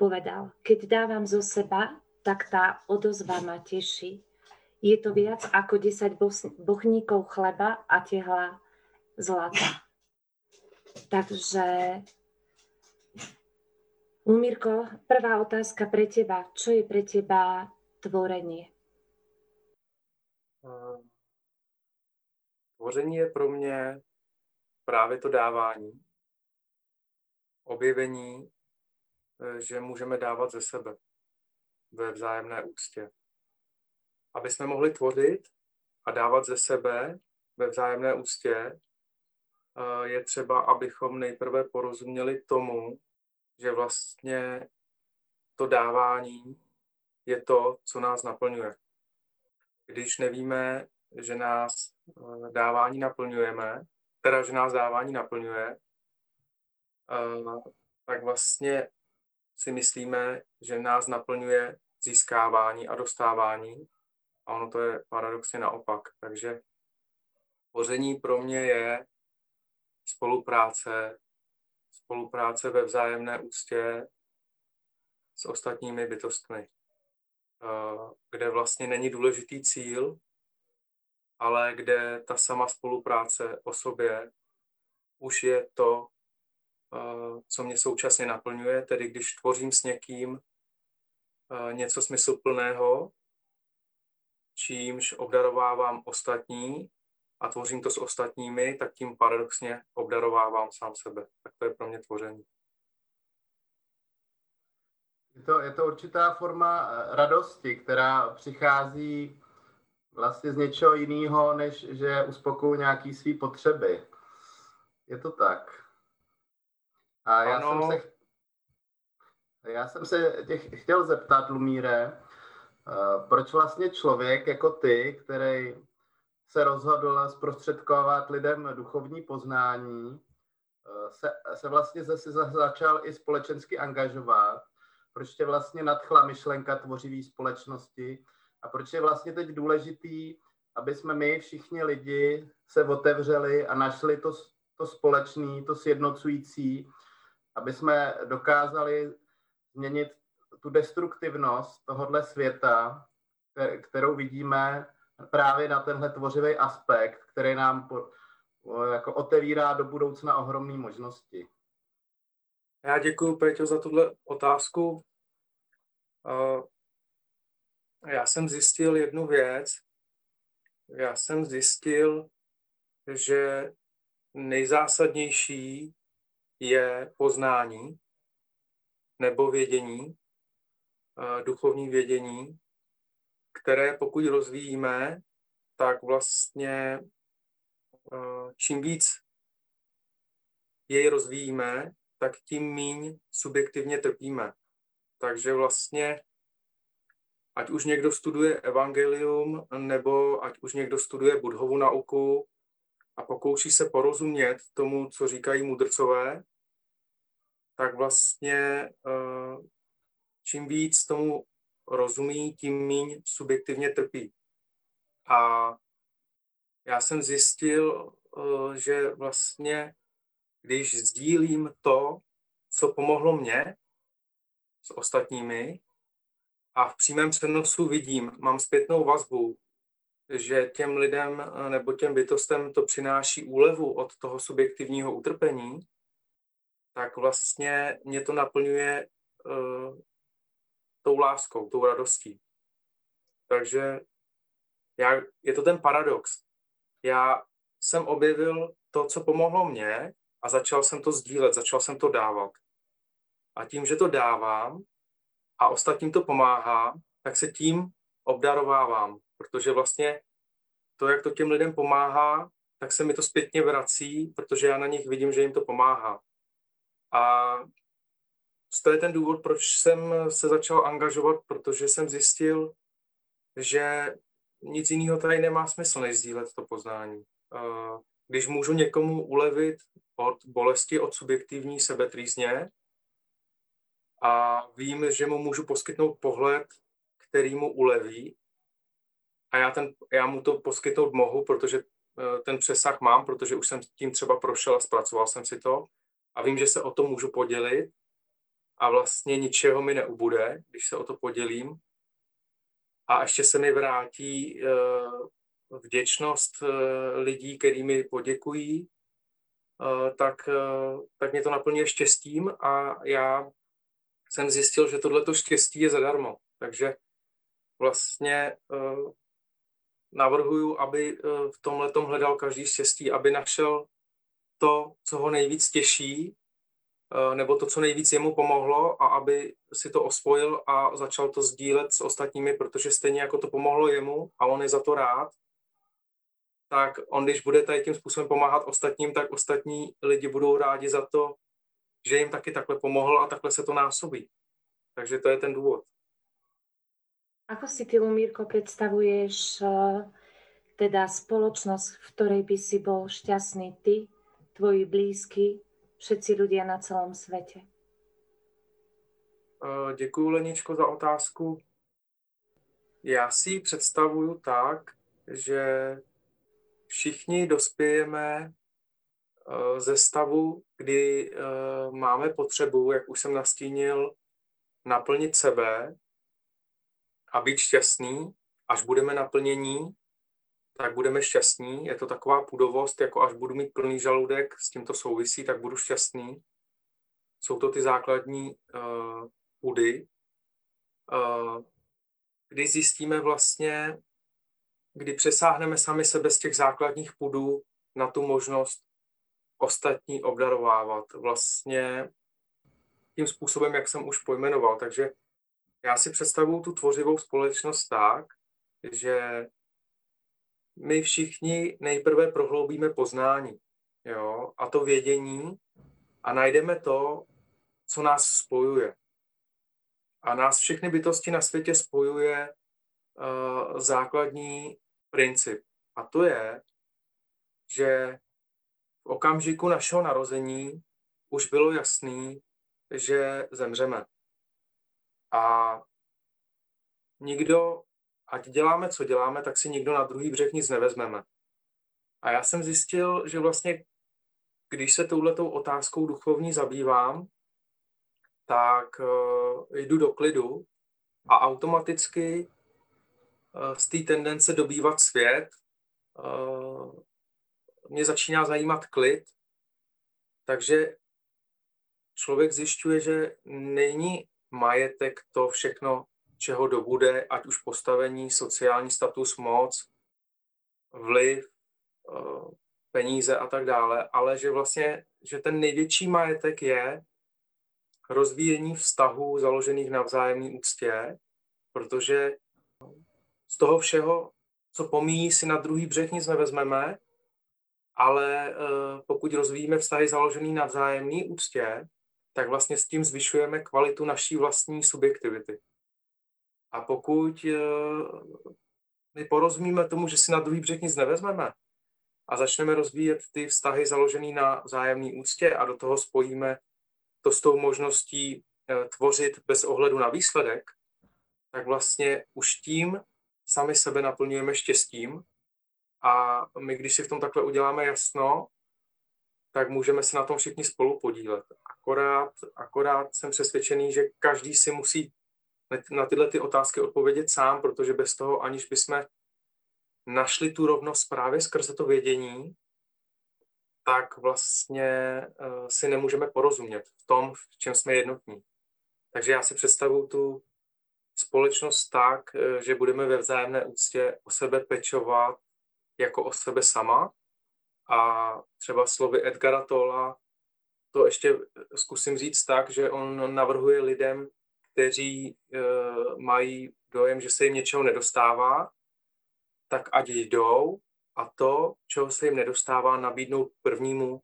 Povedal, keď dávam zo seba, tak tá odozva ma teší. Je to viac ako 10 bos- bochníkov chleba a tehla zlata. Takže, Lumírko, prvá otázka pre teba. Čo je pre teba tvorenie? Eh, Tvoření je pro mě právě to dávání, objevení, eh, že můžeme dávat ze sebe ve vzájemné úctě. Aby jsme mohli tvořit a dávat ze sebe ve vzájemné úctě, eh, je třeba, abychom nejprve porozuměli tomu, že vlastně to dávání je to, co nás naplňuje. Když nevíme, že nás eh, dávání naplňujeme, teda, že nás dávání naplňuje, eh, tak vlastně si myslíme, že nás naplňuje získávání a dostávání a ono to je paradoxně naopak. Takže tvoření pro mě je spolupráce, spolupráce ve vzájemné úctě s ostatními bytostmi, kde vlastně není důležitý cíl, ale kde ta sama spolupráce o sobě už je to, eh, co mě současně naplňuje, tedy když tvořím s někým eh, něco smysluplného, čímž obdarovávám ostatní a tvořím to s ostatními, tak tím paradoxně obdarovávám sám sebe. Tak to je pro mě tvoření. Je to, je to určitá forma eh, radosti, která přichází vlastně z něčeho jiného, než že uspokojí nějaký svý potřeby. Je to tak. A já Ano. jsem se, já jsem se tě chtěl zeptat, Lumíre, eh, proč vlastně člověk jako ty, který se rozhodl zprostředkovat lidem duchovní poznání, se, se vlastně zase začal i společensky angažovat, proč je vlastně nadchla myšlenka tvořivý společnosti a proč je vlastně teď důležitý, aby jsme my všichni lidi se otevřeli a našli to, to společné, to sjednocující, aby jsme dokázali změnit tu destruktivnost tohohle světa, kterou vidíme právě na tenhle tvořivý aspekt, který nám po, jako otevírá do budoucna ohromné možnosti. Já děkuji, Peťo, za tuhle otázku. Já jsem zjistil jednu věc. Já jsem zjistil, že nejzásadnější je poznání nebo vědění, duchovní vědění, které pokud rozvíjíme, tak vlastně čím víc jej rozvíjíme, tak tím míň subjektivně trpíme. Takže vlastně, ať už někdo studuje evangelium, nebo ať už někdo studuje budhovu nauku a pokouší se porozumět tomu, co říkají mudrcové, tak vlastně eh, čím víc tomu rozumí, tím míň subjektivně trpí. A já jsem zjistil, eh, že vlastně, když sdílím to, co pomohlo mně s ostatními a v přímém přenosu vidím, mám zpětnou vazbu, že těm lidem eh, nebo těm bytostem to přináší úlevu od toho subjektivního utrpení, tak vlastně mě to naplňuje uh, tou láskou, tou radostí. Takže já, je to ten paradox. Já jsem objevil to, co pomohlo mně a začal jsem to sdílet, začal jsem to dávat. A tím, že to dávám a ostatním to pomáhá, tak se tím obdarovávám, protože vlastně to, jak to těm lidem pomáhá, tak se mi to zpětně vrací, protože já na nich vidím, že jim to pomáhá. A to je ten důvod, proč jsem se začal angažovat, protože jsem zjistil, že nic jiného tady nemá smysl, než sdílet to poznání. Když můžu někomu ulevit od bolesti, od subjektivní sebetrýzně a vím, že mu můžu poskytnout pohled, který mu uleví. A já, ten, já mu to poskytnout mohu, protože eh, ten přesah mám, protože už jsem tím třeba prošel a zpracoval jsem si to. A vím, že se o to můžu podělit a vlastně ničeho mi neubude, když se o to podělím. A ještě se mi vrátí eh, vděčnost eh, lidí, který mi poděkují, tak, tak mě to naplňuje štěstím a já jsem zjistil, že tohleto štěstí je zadarmo. Takže vlastně navrhuju, aby v tomhle hledal každý štěstí, aby našel to, co ho nejvíc těší, nebo to, co nejvíc jemu pomohlo a aby si to osvojil a začal to sdílet s ostatními, protože stejně jako to pomohlo jemu a on je za to rád, tak on, když bude tady tím způsobem pomáhat ostatním, tak ostatní lidi budou rádi za to, že jim taky takhle pomohl a takhle se to násobí. Takže to je ten důvod. Ako si ty, Lumírko, predstavuješ uh, teda spoločnosť, v ktorej by si bol šťastný ty, tvoji blízky, všetci ľudia na celom svete? Uh, děkuji, Leničko, za otázku. Já si ji představuju tak, že všichni dospějeme uh, ze stavu, kdy uh, máme potřebu, jak už jsem nastínil, naplnit sebe a být šťastný. Až budeme naplnění, tak budeme šťastní. Je to taková půdovost, jako až budu mít plný žaludek, s tím to souvisí, tak budu šťastný. Jsou to ty základní uh, pudy, uh, kdy zjistíme vlastně, kdy přesáhneme sami sebe z těch základních pudů na tu možnost ostatní obdarovávat. Vlastně tím způsobem, jak jsem už pojmenoval. Takže já si představuju tu tvořivou společnost tak, že my všichni nejprve prohloubíme poznání jo, a to vědění a najdeme to, co nás spojuje. A nás všechny bytosti na světě spojuje uh, základní princip. A to je, že v okamžiku našeho narození už bylo jasný, že zemřeme. A nikdo, ať děláme, co děláme, tak si nikdo na druhý břeh nic nevezmeme. A já jsem zjistil, že vlastně, když se touhletou otázkou duchovní zabývám, tak uh, jdu do klidu a automaticky z té tendence dobývat svět uh, mě začíná zajímat klid, takže člověk zjišťuje, že není majetek to všechno, čeho dobude, ať už postavení, sociální status, moc, vliv, peníze a tak dále, ale že vlastně, že ten největší majetek je rozvíjení vztahů založených na vzájemné úctě, protože toho všeho, co pomíjí, si na druhý břeh nic nevezmeme, ale uh, pokud rozvíjíme vztahy založené na vzájemné úctě, tak vlastně s tím zvyšujeme kvalitu naší vlastní subjektivity. A pokud uh, my porozumíme tomu, že si na druhý břeh nic nevezmeme a začneme rozvíjet ty vztahy založené na vzájemné úctě a do toho spojíme to s tou možností uh, tvořit bez ohledu na výsledek, tak vlastně už tím sami sebe naplňujeme štěstím a my, když si v tom takhle uděláme jasno, tak můžeme se na tom všichni spolu podílet. Akorát, akorát jsem přesvědčený, že každý si musí na tyhle ty otázky odpovědět sám, protože bez toho, aniž bychom našli tu rovnost právě skrze to vědění, tak vlastně uh, si nemůžeme porozumět v tom, v čem jsme jednotní. Takže já si představuju tu společnost tak, uh, že budeme ve vzájemné úctě o sebe pečovat jako o sebe sama. A třeba slovy Edgara Tola to ještě zkusím říct tak, že on navrhuje lidem, kteří uh, mají dojem, že se jim něčeho nedostává, tak ať jdou a to, čeho se jim nedostává, nabídnout prvnímu,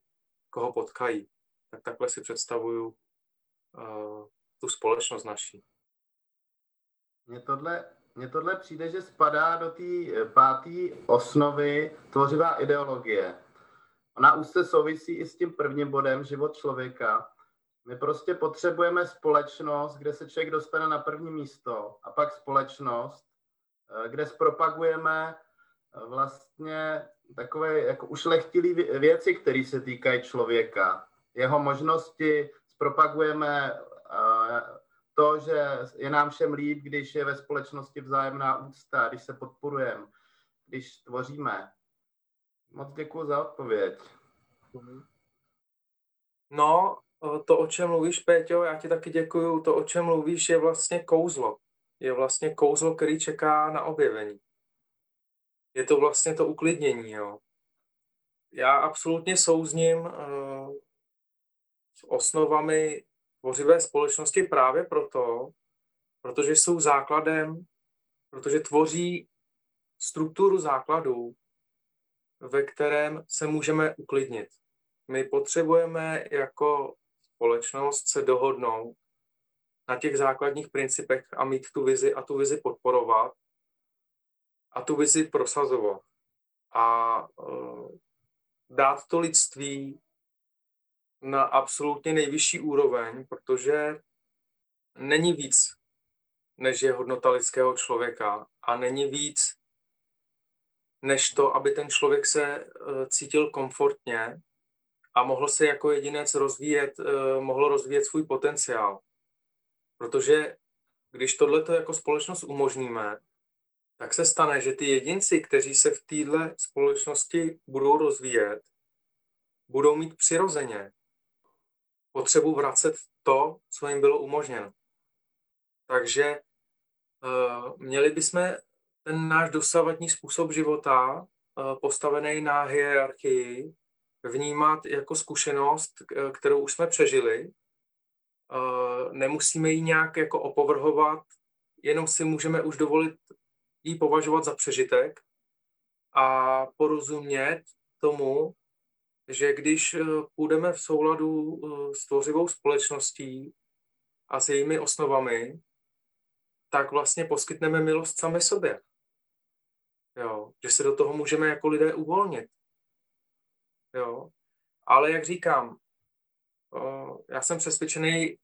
koho potkají. Tak takhle si představuju uh, tu společnost naší. Mně tohle mně tohle přijde, že spadá do té eh, páté osnovy tvořivá ideologie. Ona už se souvisí i s tím prvním bodem život člověka. My prostě potřebujeme společnost, kde se člověk dostane na první místo a pak společnost, eh, kde zpropagujeme eh, vlastně takové jako ušlechtilé věci, které se týkají člověka. Jeho možnosti zpropagujeme to, že je nám všem líp, když je ve společnosti vzájemná úcta, když se podporujeme, když tvoříme. Moc děkuji za odpověď. No, to, o čem mluvíš, Péťo, já ti taky děkuju. To, o čem mluvíš, je vlastně kouzlo. Je vlastně kouzlo, který čeká na objevení. Je to vlastně to uklidnění, jo. Já absolutně souzním uh, s osnovami tvořivé společnosti právě proto, protože jsou základem, protože tvoří strukturu základů, ve kterém se můžeme uklidnit. My potřebujeme jako společnost se dohodnout na těch základních principech a mít tu vizi a tu vizi podporovat a tu vizi prosazovat. A uh, dát to lidství na absolutně nejvyšší úroveň, protože není víc, než je hodnota lidského člověka a není víc, než to, aby ten člověk se eh, cítil komfortně a mohl se jako jedinec rozvíjet, eh, mohl rozvíjet svůj potenciál. Protože když tohleto jako společnost umožníme, tak se stane, že ty jedinci, kteří se v téhle společnosti budou rozvíjet, budou mít přirozeně potřebu vracet to, co jim bylo umožněno. Takže uh, měli bychom ten náš dosavadní způsob života, uh, postavený na hierarchii, vnímat jako zkušenost, kterou už jsme přežili. Uh, nemusíme ji nějak jako opovrhovat, jenom si můžeme už dovolit ji považovat za přežitek a porozumět tomu, že když eh, půjdeme v souladu eh, s tvořivou společností a s jejími osnovami, tak vlastně poskytneme milost sami sobě. Jo, že se do toho můžeme jako lidé uvolnit. Jo. Ale jak říkám, já jsem přesvědčený,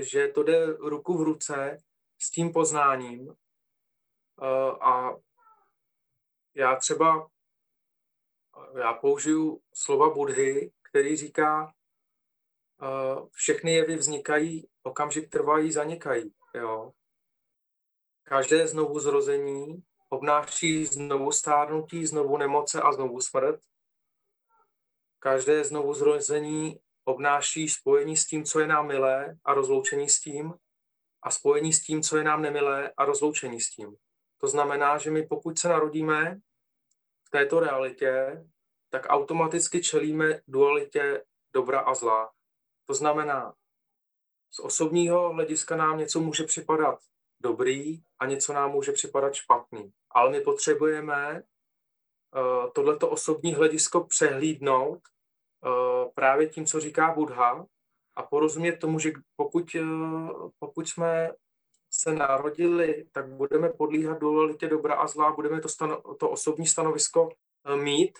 že to jde ruku v ruce s tím poznáním a já třeba já použiju slova Budhy, který říká, všechny jevy vznikají, okamžik trvají, zanikají. Jo? Každé znovu zrození obnáší znovu stárnutí, znovu nemoce a znovu smrt. Každé znovu zrození obnáší spojení s tím, co je nám milé a rozloučení s tím a spojení s tím, co je nám nemilé a rozloučení s tím. To znamená, že my pokud se narodíme této realitě, tak automaticky čelíme dualitě dobra a zla. To znamená, z osobního hlediska nám něco může připadat dobrý a něco nám může připadat špatný. Ale my potřebujeme uh, tohleto osobní hledisko přehlídnout uh, právě tím, co říká Buddha a porozumět tomu, že pokud, uh, pokud jsme se narodili, tak budeme podlíhat dualitě dobra a zla, budeme to, stano, to osobní stanovisko mít,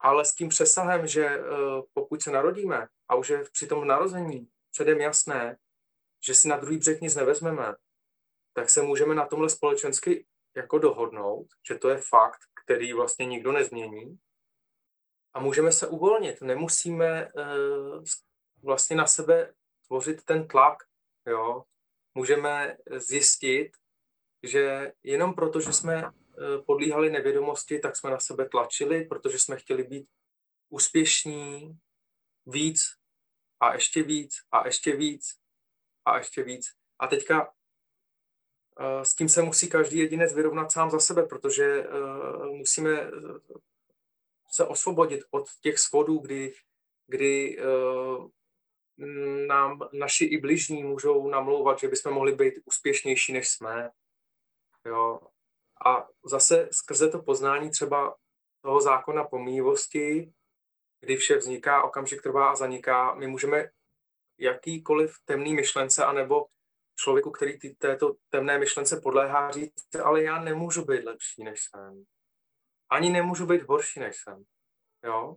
ale s tím přesahem, že pokud se narodíme a už je při tom narození předem jasné, že si na druhý břeh nic nevezmeme, tak se můžeme na tomhle společensky jako dohodnout, že to je fakt, který vlastně nikdo nezmění a můžeme se uvolnit. Nemusíme uh, vlastně na sebe tvořit ten tlak, jo. Můžeme zjistit, že jenom proto, že jsme uh, podlíhali nevědomosti, tak jsme na sebe tlačili, protože jsme chtěli být úspěšní, víc a ještě víc a ještě víc a ještě víc. A teďka uh, s tím se musí každý jedinec vyrovnat sám za sebe, protože uh, musíme eh, se osvobodit od těch svodů, kdy, kdy nám naši i bližní můžou namlouvat, že bychom mohli být úspěšnější, než jsme. Jo. A zase skrze to poznání třeba toho zákona pomíjivosti, kdy vše vzniká, okamžik trvá a zaniká, my můžeme jakýkoliv temný myšlence anebo člověku, který ty, této temné myšlence podléhá, říct, ale já nemůžu být lepší, než jsem. Ani nemůžu být horší, než jsem. Jo?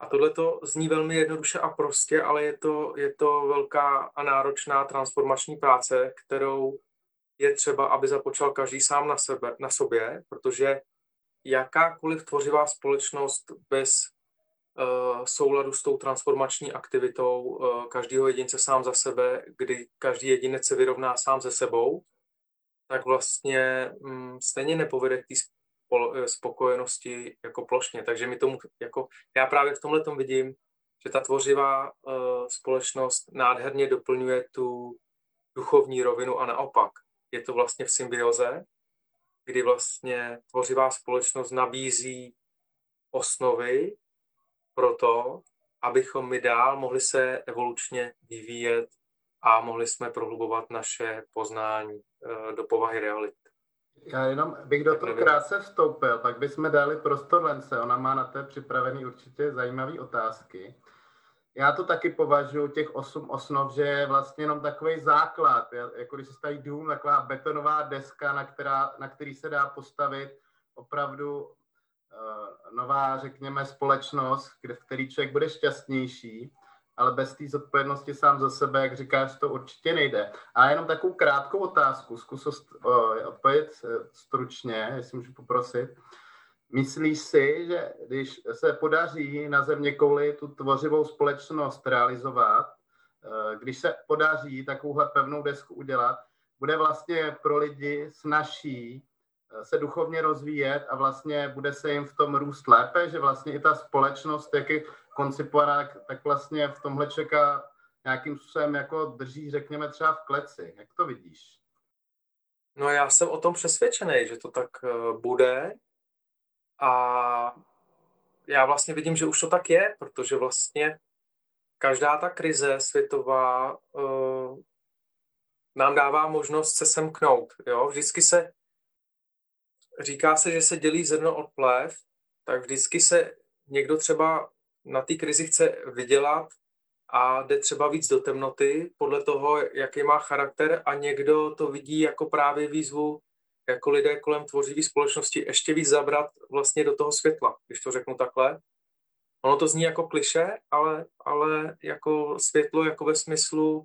A tohle to zní velmi jednoduše a prostě, ale je to, je to velká a náročná transformační práce, kterou je třeba, aby započal každý sám na, sebe, na sobě, protože jakákoliv tvořivá společnost bez uh, souladu s tou transformační aktivitou uh, každého jedince sám za sebe, kdy každý jedinec se vyrovná sám se sebou, tak vlastně um, stejně nepovede k té eh, spokojenosti jako plošně. Takže mi tomu, jako, já právě v tomhle tom vidím, že ta tvořivá uh, společnost nádherně doplňuje tu duchovní rovinu a naopak. Je to vlastně v symbioze, kdy vlastně tvořivá společnost nabízí osnovy pro to, abychom my dál mohli se evolučně vyvíjet a mohli jsme prohlubovat naše poznání eh, do povahy reality. Já jenom bych do toho krátce vstoupil, pak bychom dali prostor Lence, ona má na té připravený určitě zajímavé otázky. Já to taky považuji, těch osm osnov, že je vlastně jenom takový základ, jako když se staví dům, taková betonová deska, na, která, na který se dá postavit opravdu Eh, nová, řekněme, společnost, kde, v který člověk bude šťastnější, ale bez té zodpovědnosti sám za sebe, jak říkáš, to určitě nejde. A jenom takovou krátkou otázku, zkus odpovědět eh, stručně, jestli můžu poprosit. Myslíš si, že když se podaří na země kouli tu tvořivou společnost realizovat, eh, když se podaří takovouhle pevnou desku udělat, bude vlastně pro lidi snažší se duchovně rozvíjet a vlastně bude se jim v tom růst lépe, že vlastně i ta společnost, jak je koncipovaná, tak vlastně v tomhle čeká nějakým způsobem jako drží, řekněme, třeba v kleci. Jak to vidíš? No já jsem o tom přesvědčený, že to tak eh, bude a já vlastně vidím, že už to tak je, protože vlastně každá ta krize světová uh, nám dává možnost se semknout. Jo? Vždycky se říká se, že se dělí zrno od plev, tak vždycky se někdo třeba na té krizi chce vydělat a jde třeba víc do temnoty podle toho, jaký má charakter a někdo to vidí jako právě výzvu, jako lidé kolem tvořivé společnosti ještě víc zabrat vlastně do toho světla, když to řeknu takhle. ono to zní jako kliše, ale, ale jako světlo, jako ve smyslu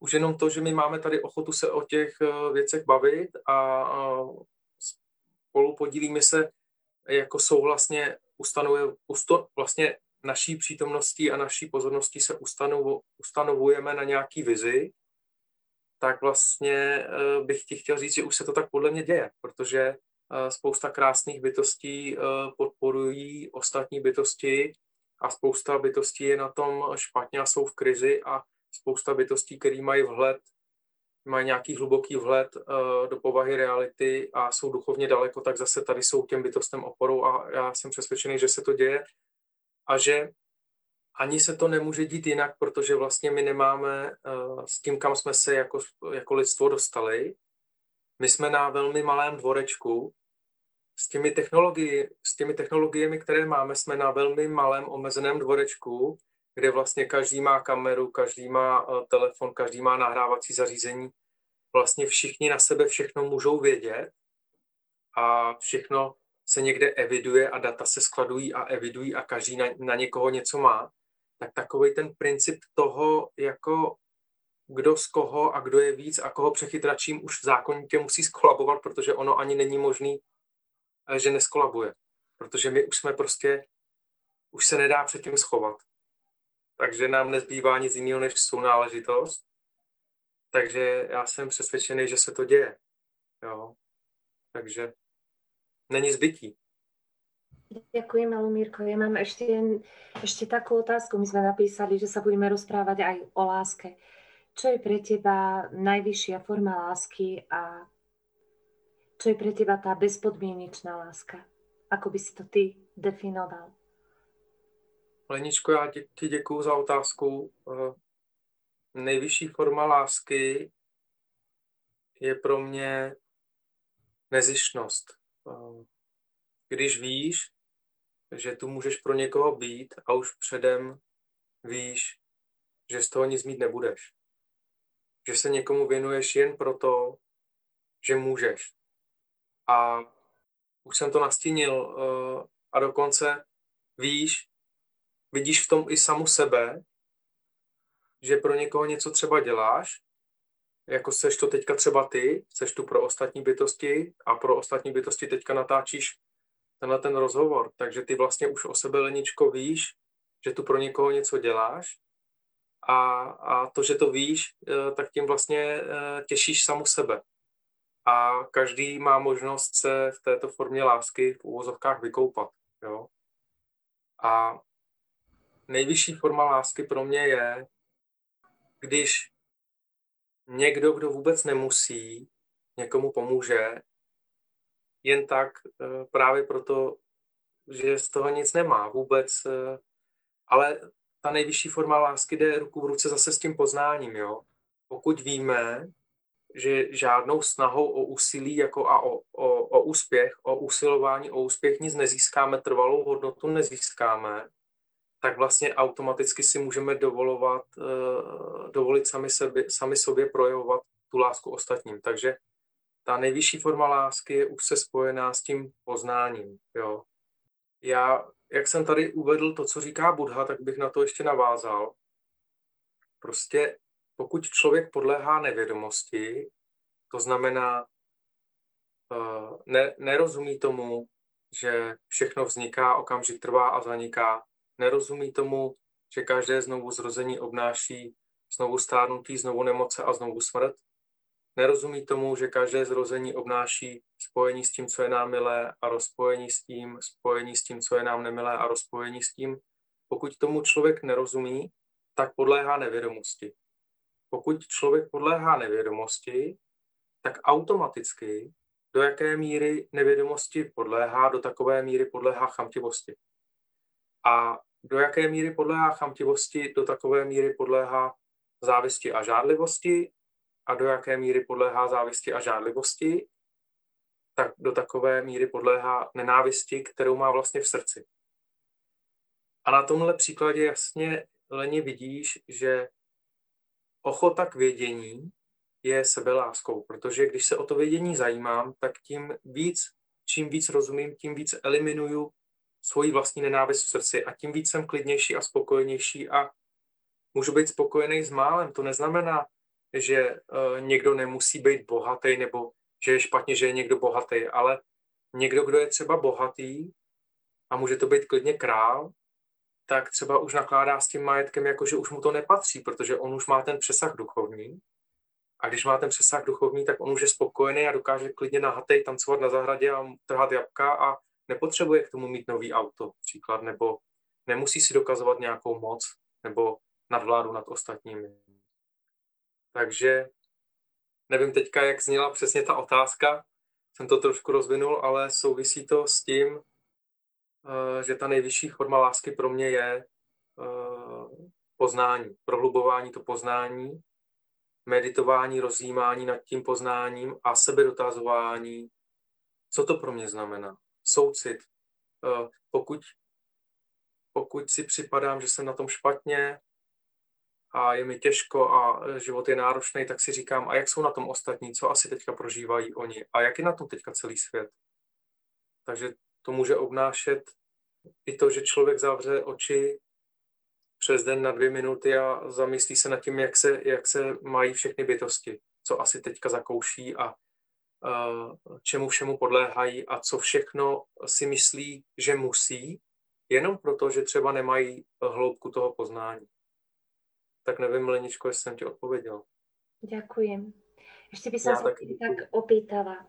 už jenom to, že my máme tady ochotu se o těch eh, věcech bavit a, a spolu podílíme se jako souhlasně ustanovuje, usto, vlastně naší přítomností a naší pozorností se ustanovu, ustanovujeme na nějaký vizi, tak vlastně eh, bych ti chtěl říct, že už se to tak podle mě děje, protože eh, spousta krásných bytostí podporují ostatní bytosti a spousta bytostí je na tom špatně a jsou v krizi a spousta bytostí, které mají vhled, mají nějaký hluboký vhled do povahy reality a jsou duchovně daleko, tak zase tady jsou těm bytostem oporou a já jsem přesvědčený, že se to děje a že ani se to nemůže dít jinak, protože vlastně my nemáme uh, s tím, kam jsme se jako, jako lidstvo dostali. My jsme na velmi malém dvorečku, s těmi, technologii, s těmi technologiemi, které máme, jsme na velmi malém omezeném dvorečku, kde vlastně každý má kameru, každý má uh, telefon, každý má nahrávací zařízení. Vlastně všichni na sebe všechno můžou vědět a všechno se někde eviduje a data se skladují a evidují a každý na, na někoho něco má, tak takový ten princip toho, jako kdo z koho a kdo je víc a koho přechytračím už v zákonitě musí skolabovat, protože ono ani není možný, eh, že neskolabuje. Protože my už jsme prostě, už se nedá před tím schovat takže nám nezbývá nic jiného než sounáležitost. Takže já jsem přesvědčený, že se to děje. Jo. Takže není zbytí. Ďakujem, Lumírko. Ja mám ešte, ešte takú otázku. My sme napísali, že sa budeme rozprávať aj o láske. Čo je pre teba najvyššia forma lásky a čo je pre teba tá bezpodmienečná láska? Ako by si to ty definoval? Leničko, já ti děkuju za otázku. Eh, nejvyšší forma lásky je pro mě nezišnost. Když víš, že tu můžeš pro někoho být a už předem víš, že z toho nic mít nebudeš. Že se někomu věnuješ jen proto, že můžeš. A už jsem to nastínil eh, a dokonce víš, vidíš v tom i samu sebe, že pro někoho něco třeba děláš, jako seš to teďka třeba ty, seš tu pro ostatní bytosti a pro ostatní bytosti teďka natáčíš tenhle ten rozhovor, takže ty vlastně už o sebe, Leničko, víš, že tu pro někoho něco děláš a, a to, že to víš, eh, tak tím vlastně eh, těšíš samu sebe. A každý má možnost se v této formě lásky v úvozovkách vykoupat. Jo? A nejvyšší forma lásky pro mě je, když někdo, kdo vůbec nemusí, někomu pomůže, jen tak eh, právě proto, že z toho nic nemá vůbec. Eh, ale ta nejvyšší forma lásky jde ruku v ruce zase s tím poznáním. Jo? Pokud víme, že žádnou snahou o úsilí jako a o, o, o úspěch, o usilování o úspěch nic nezískáme, trvalou hodnotu nezískáme, tak vlastně automaticky si můžeme dovolovat, uh, dovolit sami, sebe, sami sobě projevovat tu lásku ostatním. Takže ta nejvyšší forma lásky je už se spojená s tím poznáním. Jo. Já, jak jsem tady uvedl to, co říká Buddha, tak bych na to ještě navázal. Prostě pokud člověk podléhá nevědomosti, to znamená, uh, ne, nerozumí tomu, že všechno vzniká, okamžik trvá a zaniká, nerozumí tomu, že každé znovu zrození obnáší znovu stárnutí, znovu nemoce a znovu smrt. Nerozumí tomu, že každé zrození obnáší spojení s tím, co je nám milé a rozpojení s tím, spojení s tím, co je nám nemilé a rozpojení s tím. Pokud tomu člověk nerozumí, tak podléhá nevědomosti. Pokud člověk podléhá nevědomosti, tak automaticky do jaké míry nevědomosti podléhá, do takové míry podléhá chamtivosti. A do jaké míry podléhá chamtivosti, do takové míry podléhá závisti a žádlivosti a do jaké míry podléhá závisti a žádlivosti, tak do takové míry podléhá nenávisti, kterou má vlastně v srdci. A na tomhle příkladě jasně Leně vidíš, že ochota k vědění je sebeláskou, protože když se o to vědění zajímám, tak tím víc, čím víc rozumím, tím víc eliminuju svoji vlastní nenávist v srdci a tím víc jsem klidnější a spokojenější a můžu být spokojený s málem. To neznamená, že uh, někdo nemusí být bohatý nebo že je špatně, že je někdo bohatý, ale někdo, kdo je třeba bohatý a může to být klidně král, tak třeba už nakládá s tím majetkem, jako že už mu to nepatří, protože on už má ten přesah duchovní. A když má ten přesah duchovní, tak on už je spokojený a dokáže klidně nahatej tancovat na zahradě a trhat jabka a nepotřebuje k tomu mít nový auto, příklad, nebo nemusí si dokazovat nějakou moc nebo nadvládu nad ostatními. Takže nevím teďka, jak zněla přesně ta otázka, jsem to trošku rozvinul, ale souvisí to s tím, eh, že ta nejvyšší forma lásky pro mě je eh, poznání, prohlubování to poznání, meditování, rozjímání nad tím poznáním a sebedotazování, co to pro mě znamená. Soucit. Eh, pokud, pokud si připadám, že jsem na tom špatně, a je mi těžko a život je náročný, tak si říkám, a jak jsou na tom ostatní, co asi teďka prožívají oni a jak je na tom teďka celý svět. Takže to může obnášet i to, že člověk zavře oči přes den na dvě minuty a zamyslí se nad tím, jak se, jak se mají všechny bytosti, co asi teďka zakouší a čemu všemu podléhají a co všechno si myslí, že musí, jenom proto, že třeba nemají hloubku toho poznání tak nevím, Leničko, jestli jsem ti odpověděl. Ďakujem. Ešte by som sa tak... tak opýtala.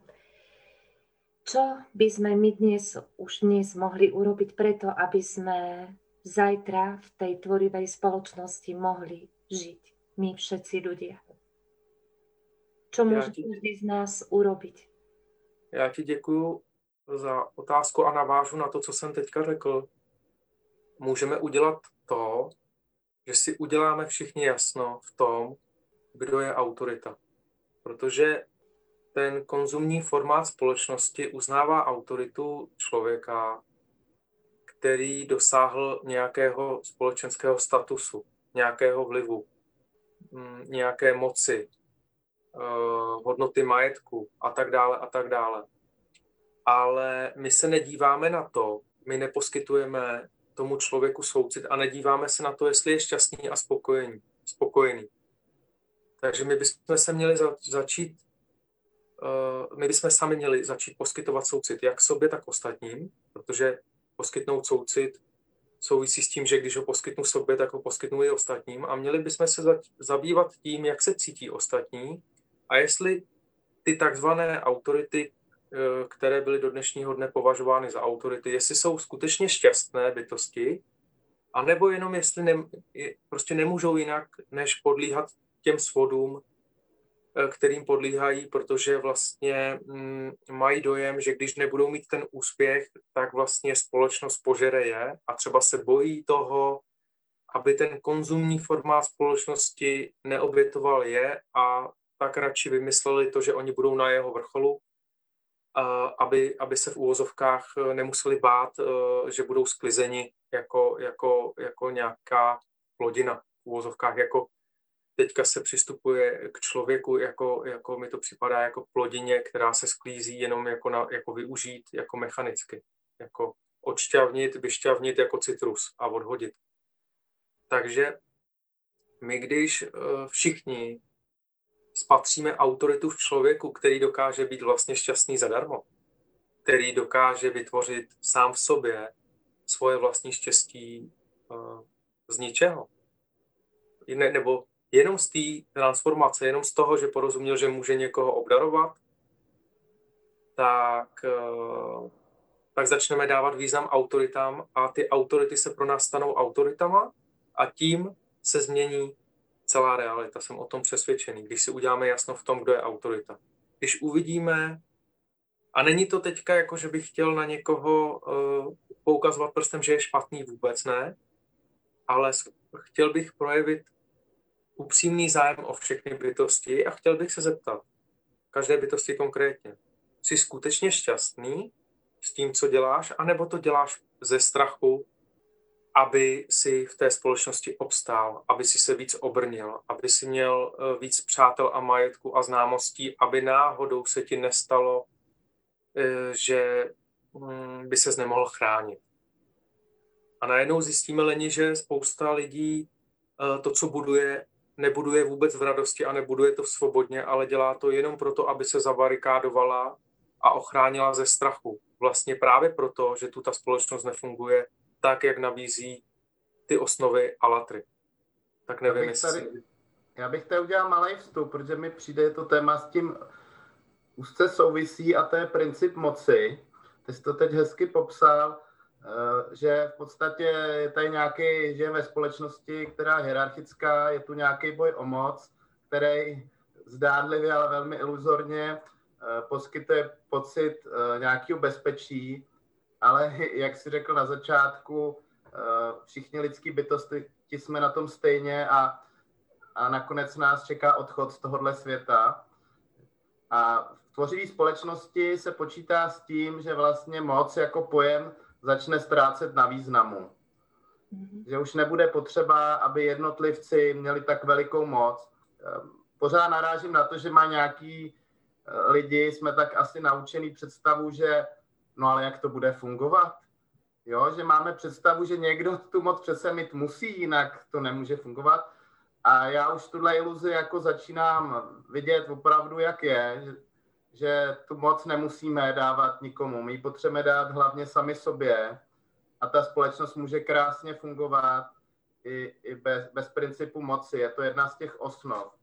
Čo by sme my dnes, už dnes mohli urobiť preto, aby sme zajtra v tej tvorivej spoločnosti mohli žiť? My všetci ľudia. Čo môže ti... každý z nás urobiť? Já ti děkuju za otázku a navážu na to, co jsem teďka řekl. Můžeme udělat to, že si uděláme všichni jasno v tom, kdo je autorita. Protože ten konzumní formát společnosti uznává autoritu člověka, který dosáhl nějakého společenského statusu, nějakého vlivu, mm, nějaké moci, hodnoty majetku a tak dále a tak dále. Ale my se nedíváme na to, my neposkytujeme tomu člověku soucit a nedíváme se na to, jestli je šťastný a spokojený. spokojený. Takže my bychom se měli za, začít, uh, my bychom sami měli začít poskytovat soucit jak sobě, tak ostatním, protože poskytnout soucit souvisí s tím, že když ho poskytnu sobě, tak ho poskytnu i ostatním a měli bychom se za, zabývat tím, jak se cítí ostatní a jestli ty takzvané autority, Eh, které byly do dnešního dne považovány za autority, jestli jsou skutečně šťastné bytosti, anebo jenom jestli ne, prostě nemůžou jinak, než podlíhat těm svodům, eh, kterým podlíhají, protože vlastně mm, mají dojem, že když nebudou mít ten úspěch, tak vlastně společnost požere je a třeba se bojí toho, aby ten konzumní formát společnosti neobětoval je a tak radši vymysleli to, že oni budou na jeho vrcholu aby, aby se v úvozovkách eh, nemuseli bát, eh, že budou sklizeni jako, jako, jako nějaká plodina v úvozovkách, jako teďka se přistupuje k člověku, jako, jako mi to připadá jako plodině, která se sklízí jenom jako, na, jako využít jako mechanicky, jako odšťavnit, vyšťavnit jako citrus a odhodit. Takže my když eh, všichni spatříme autoritu v člověku, který dokáže být vlastně šťastný zadarmo, který dokáže vytvořit sám v sobě svoje vlastní štěstí uh, z ničeho. Ne, nebo jenom z té transformace, jenom z toho, že porozuměl, že může někoho obdarovat, tak, uh, tak začneme dávat význam autoritám a ty autority se pro nás stanou autoritama a tím se změní celá realita. Jsem o tom přesvědčený, když si uděláme jasno v tom, kdo je autorita. Když uvidíme, a není to teďka jako, že bych chtěl na někoho uh, poukazovat prstem, že je špatný, vůbec ne, ale chtěl bych projevit upřímný zájem o všechny bytosti a chtěl bych se zeptat, každé bytosti konkrétně, jsi skutečně šťastný s tím, co děláš, anebo to děláš ze strachu, aby si v té společnosti obstál, aby si se víc obrnil, aby si měl eh, víc přátel a majetku a známostí, aby náhodou se ti nestalo, eh, že mm, by ses nemohl chránit. A najednou zjistíme leni, že spousta lidí eh, to, co buduje, nebuduje vůbec v radosti a nebuduje to svobodně, ale dělá to jenom proto, aby se zabarikádovala a ochránila ze strachu. Vlastně právě proto, že tu ta společnost nefunguje tak, jak nabízí ty osnovy Alatry. Tak nevím, já bych tady, já bych tady udělal malý vstup, protože mi přijde to téma s tím úzce souvisí a to je princip moci. Ty jsi to teď hezky popsal, eh, že v podstatě je tady nějaký, že ve společnosti, která je hierarchická, je tu nějaký boj o moc, který zdánlivě, ale velmi iluzorně eh, poskytuje pocit eh, nějakého bezpečí, ale jak si řekl na začátku, všichni lidský bytosti jsme na tom stejně a, a nakonec nás čeká odchod z tohohle světa. A v tvořivé společnosti se počítá s tím, že vlastně moc jako pojem začne ztrácet na významu. Mm-hmm. Že už nebude potřeba, aby jednotlivci měli tak velikou moc. Ehm, pořád narážím na to, že má nějaký eh, lidi, jsme tak asi naučený představu, že no ale jak to bude fungovat? Jo, že máme představu, že někdo tu moc přece mít musí, jinak to nemůže fungovat. A já už tuhle iluzi jako začínám vidět opravdu, jak je, že, že tu moc nemusíme dávat nikomu. My ji potřebujeme dát hlavně sami sobě a ta společnost může krásně fungovat i, i bez, bez principu moci. Je to jedna z těch osnov.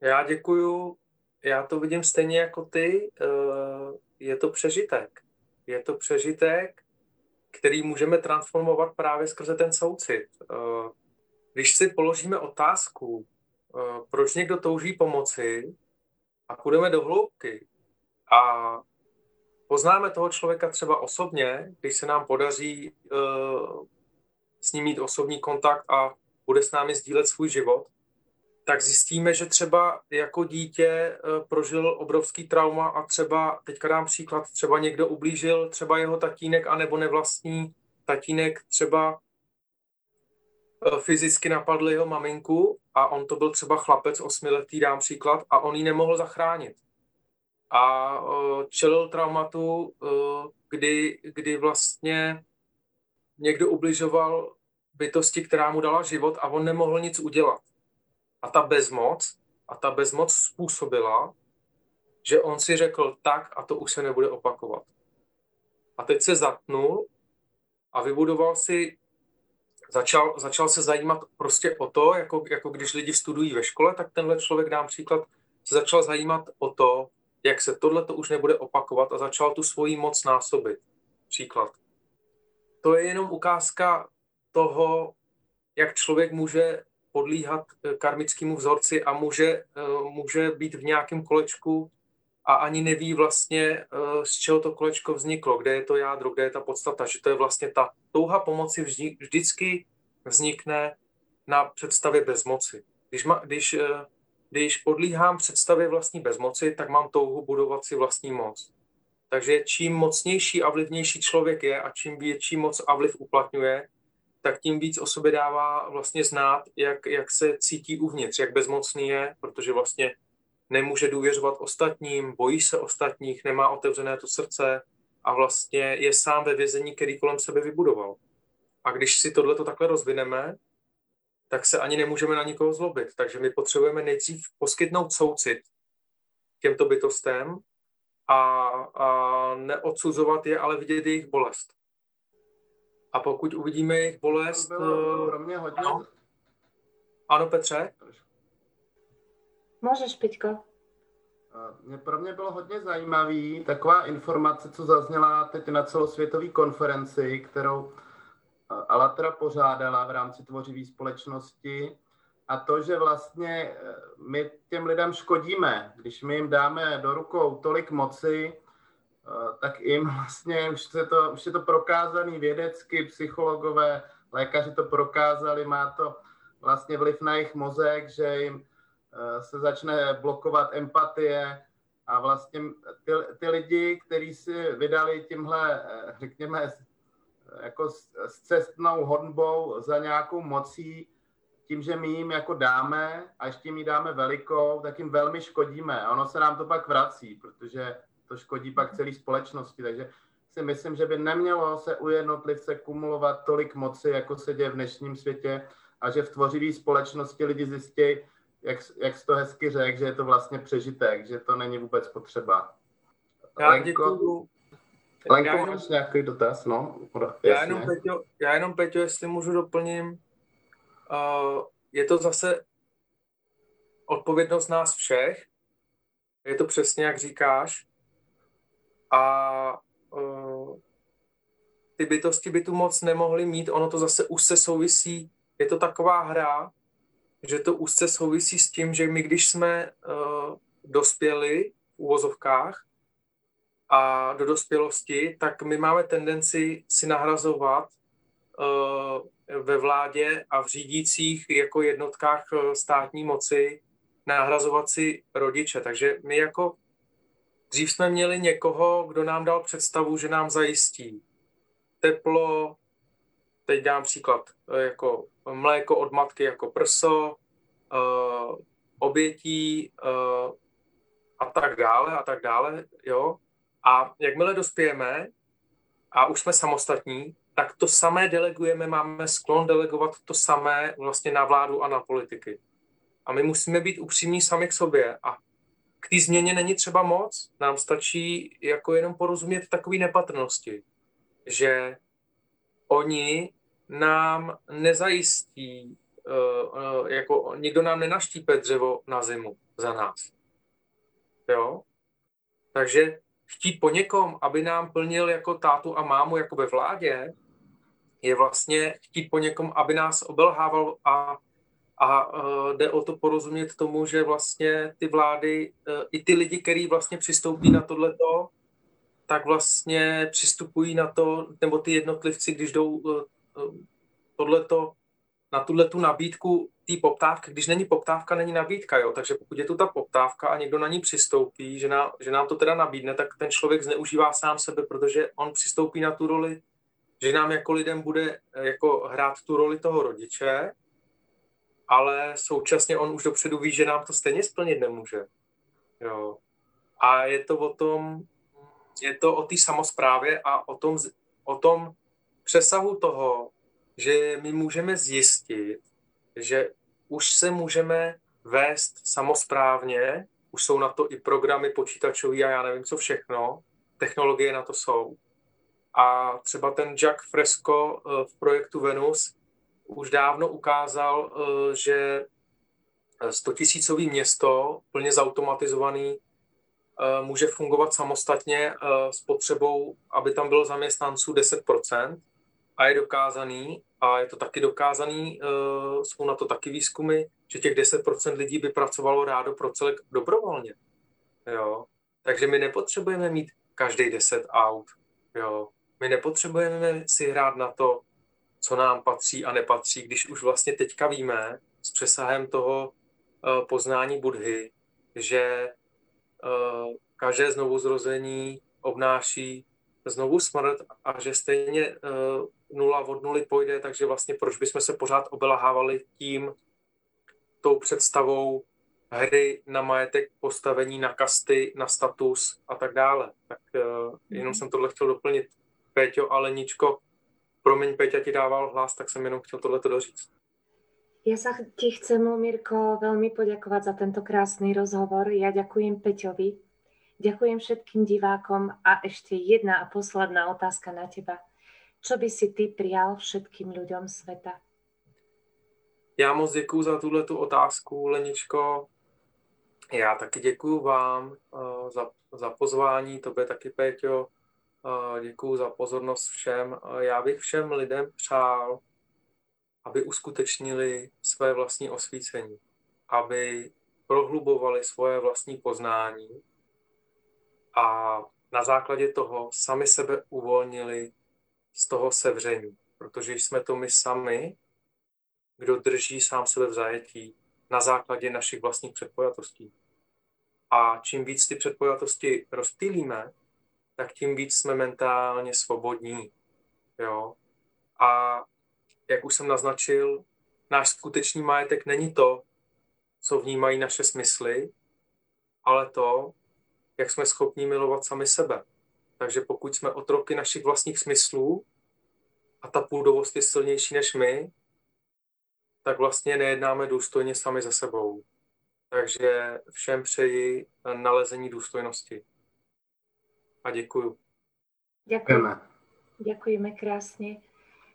Já děkuju. Já to vidím stejně jako ty. Eh, je to přežitek. Je to přežitek, který můžeme transformovat právě skrze ten soucit. Eh, když si položíme otázku, eh, proč někdo touží pomoci a půjdeme do hloubky a poznáme toho člověka třeba osobně, když se nám podaří eh, s ním mít osobní kontakt a bude s námi sdílet svůj život, tak zjistíme, že třeba jako dítě eh, prožil obrovský trauma a třeba, teďka dám příklad, třeba někdo ublížil, třeba jeho tatínek, anebo nevlastní tatínek třeba eh, fyzicky napadl jeho maminku a on to byl třeba chlapec osmiletý, dám příklad, a on ji nemohl zachránit. A eh, čelil traumatu, kdy, kdy vlastně někdo ubližoval bytosti, která mu dala život a on nemohl nic udělat. A ta bezmoc, a ta bezmoc způsobila, že on si řekl tak a to už se nebude opakovat. A teď se zatnul a vybudoval si, začal, začal se zajímat prostě o to, jako, jako když lidi studují ve škole, tak tenhle člověk, dám příklad, se začal zajímat o to, jak se tohle to už nebude opakovat a začal tu svoji moc násobit. Příklad. To je jenom ukázka toho, jak člověk může podlíhat eh, karmickému vzorci a může, eh, může být v nějakém kolečku a ani neví vlastně, eh, z čeho to kolečko vzniklo, kde je to jádro, kde je ta podstata, že to je vlastně ta touha pomoci vždy, vždycky vznikne na představě bezmoci. Když, ma, když, když podlíhám představě vlastní bezmoci, tak mám touhu budovat si vlastní moc. Takže čím mocnější a vlivnější člověk je a čím větší moc a vliv uplatňuje, tak tím víc o sobě dává vlastně znát, jak, jak se cítí uvnitř, jak bezmocný je, protože vlastně nemůže důvěřovat ostatním, bojí se ostatních, nemá otevřené to srdce a vlastně je sám ve vězení, který kolem sebe vybudoval. A když si tohle takhle rozvineme, tak se ani nemůžeme na nikoho zlobit. Takže my potřebujeme nejdřív poskytnout soucit těmto bytostem a, a neodsuzovat je, ale vidět jejich bolest. A pokud uvidíme jejich bolest... To bylo pro mě hodně... Ano, ano Petře? Můžeš, Piťko. Mě pro mě bylo hodně zajímavý taková informace, co zazněla teď na celosvětové konferenci, kterou Alatra pořádala v rámci tvořivé společnosti a to, že vlastně my těm lidem škodíme, když my jim dáme do rukou tolik moci, Eh, tak jim vlastně už, je to, už je to prokázaný vědecky, psychologové, lékaři to prokázali, má to vlastně vliv na jejich mozek, že jim eh, se začne blokovat empatie a vlastně ty, ty lidi, kteří si vydali tímhle, eh, řekněme, jako s cestnou honbou za nějakou mocí, tím, že my jim jako dáme a ještě jim ji dáme velikou, tak jim velmi škodíme. A ono se nám to pak vrací, protože to škodí pak celé společnosti. Takže si myslím, že by nemělo se u jednotlivce kumulovat tolik moci, jako se děje v dnešním světě a že v tvořivé společnosti lidi zjistí, jak, jak jsi to hezky řekl, že je to vlastně přežitek, že to není vůbec potřeba. Já Lenko, děkuju. Lenko, já jenom, máš nějaký dotaz? No, já jenom, Peťo, já jenom, Peťo, jestli můžu doplním, uh, je to zase odpovědnost nás všech, je to přesně, jak říkáš, a uh, ty bytosti by tu moc nemohly mít, ono to zase se souvisí, je to taková hra, že to úzce souvisí s tím, že my, když jsme uh, dospěli v úvozovkách a do dospělosti, tak my máme tendenci si nahrazovat uh, ve vládě a v řídících jako jednotkách státní moci nahrazovat si rodiče. Takže my jako dřív jsme měli někoho, kdo nám dal představu, že nám zajistí teplo, teď dám příklad, jako mléko od matky jako prso, uh, obětí uh, a tak dále a tak dále, jo. A jakmile dospějeme a už jsme samostatní, tak to samé delegujeme, máme sklon delegovat to samé vlastně na vládu a na politiky. A my musíme být upřímní sami k sobě a k té změně není třeba moc. Nám stačí jako jenom porozumět takové nepatrnosti, že oni nám nezajistí, uh, uh, jako nikdo nám nenaštípe dřevo na zimu za nás. Jo? Takže chtít po někom, aby nám plnil jako tátu a mámu jako ve vládě, je vlastně chtít po někom, aby nás obelhával a, a uh, jde o to porozumět tomu, že vlastně ty vlády, uh, i ty lidi, kteří vlastně přistoupí na tohleto, tak vlastně přistupují na to, nebo ty jednotlivci, když jdou uh, tohleto, na tuhle tu nabídku té poptávky, když není poptávka, není nabídka, jo? takže pokud je tu ta poptávka a někdo na ní přistoupí, že, na, že nám to teda nabídne, tak ten člověk zneužívá sám sebe, protože on přistoupí na tu roli, že nám jako lidem bude jako hrát tu roli toho rodiče, ale současně on už dopředu ví, že nám to stejně splnit nemůže. Jo. A je to o tom, je to o té samozprávě a o tom, o tom přesahu toho, že my můžeme zjistit, že už se můžeme vést samozprávně, už jsou na to i programy počítačové a já nevím co všechno, technologie na to jsou. A třeba ten Jack Fresco eh, v projektu Venus už dávno ukázal, eh, že 100 tisícový město, plně zautomatizovaný, eh, může fungovat samostatně s potřebou, aby tam bylo zaměstnanců 10%, a je dokázaný, a je to taky dokázaný, jsou na to taky výzkumy, že těch 10% lidí by pracovalo rádo pro celek dobrovolně. Jo? Takže my nepotřebujeme mít každý 10 aut. Jo? My nepotřebujeme si hrát na to, co nám patří a nepatří, když už vlastně teďka víme s přesahem toho uh, poznání Budhy, že uh, každé znovuzrození obnáší znovu smrt a že stejně uh, nula od nuly pojde, takže vlastně proč bychom se pořád obelahávali tím, tou představou hry na majetek, postavení na kasty, na status a tak dále. Tak jenom mm. jsem tohle chtěl doplnit. Péťo a Leničko, promiň, Péťa ti dával hlas, tak jsem jenom chtěl tohle doříct. Ja sa ti chcem, Mirko, veľmi poďakovať za tento krásny rozhovor. Ja ďakujem Peťovi, ďakujem všetkým divákom a ešte jedna a posledná otázka na teba. Čo by si ty prijal všetkým ľuďom sveta? Já moc děkuji za tuhle tu otázku, Leničko. Já taky děkuji vám uh, za, za pozvání, tobě taky, Péťo. Děkuji za pozornost všem. Já bych všem lidem přál, aby uskutečnili své vlastní osvícení, aby prohlubovali svoje vlastní poznání a na základě toho sami sebe uvolnili z toho sevření, protože jsme to my sami, kdo drží sám sebe v zajetí na základě našich vlastních předpojatostí. A čím víc ty předpojatosti rozptýlíme, tak tím víc jsme mentálně svobodní. Jo? A jak už jsem naznačil, náš skutečný majetek není to, co vnímají naše smysly, ale to, jak jsme schopni milovat sami sebe. Takže pokud jsme otroky našich vlastních smyslů a ta půdovost je silnější než my, tak vlastně nejednáme důstojně sami za sebou. Takže všem přeji nalezení důstojnosti. A děkuju. Děkujeme. Děkujeme krásně.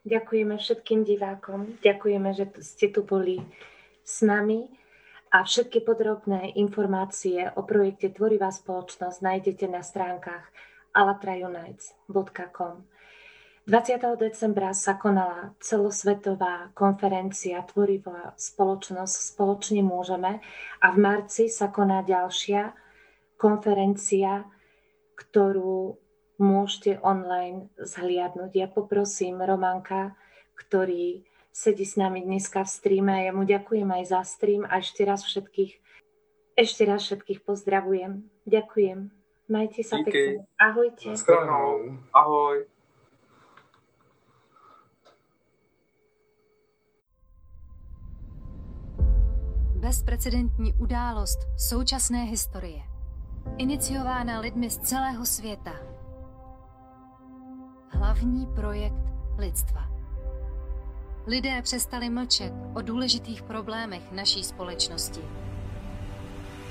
Děkujeme všetkým divákom. Děkujeme, že jste tu byli s nami. A všetky podrobné informácie o projekte Tvorivá spoločnosť nájdete na stránkach alatraunites.com. 20. decembra sa konala celosvetová konferencia Tvorivá spoločnosť Spoločne môžeme a v marci sa koná ďalšia konferencia, ktorú môžete online zhliadnúť. Ja poprosím Romanka, ktorý sedí s nami dneska v streame a ja mu ďakujem aj za stream a ešte raz všetkých, ešte raz všetkých pozdravujem. Ďakujem. Majte sa pekne. Ahojte. Ahoj. bezprecedentní událost současné historie, iniciována lidmi z celého světa. Hlavní projekt lidstva. Lidé přestali mlčet o důležitých problémech naší společnosti.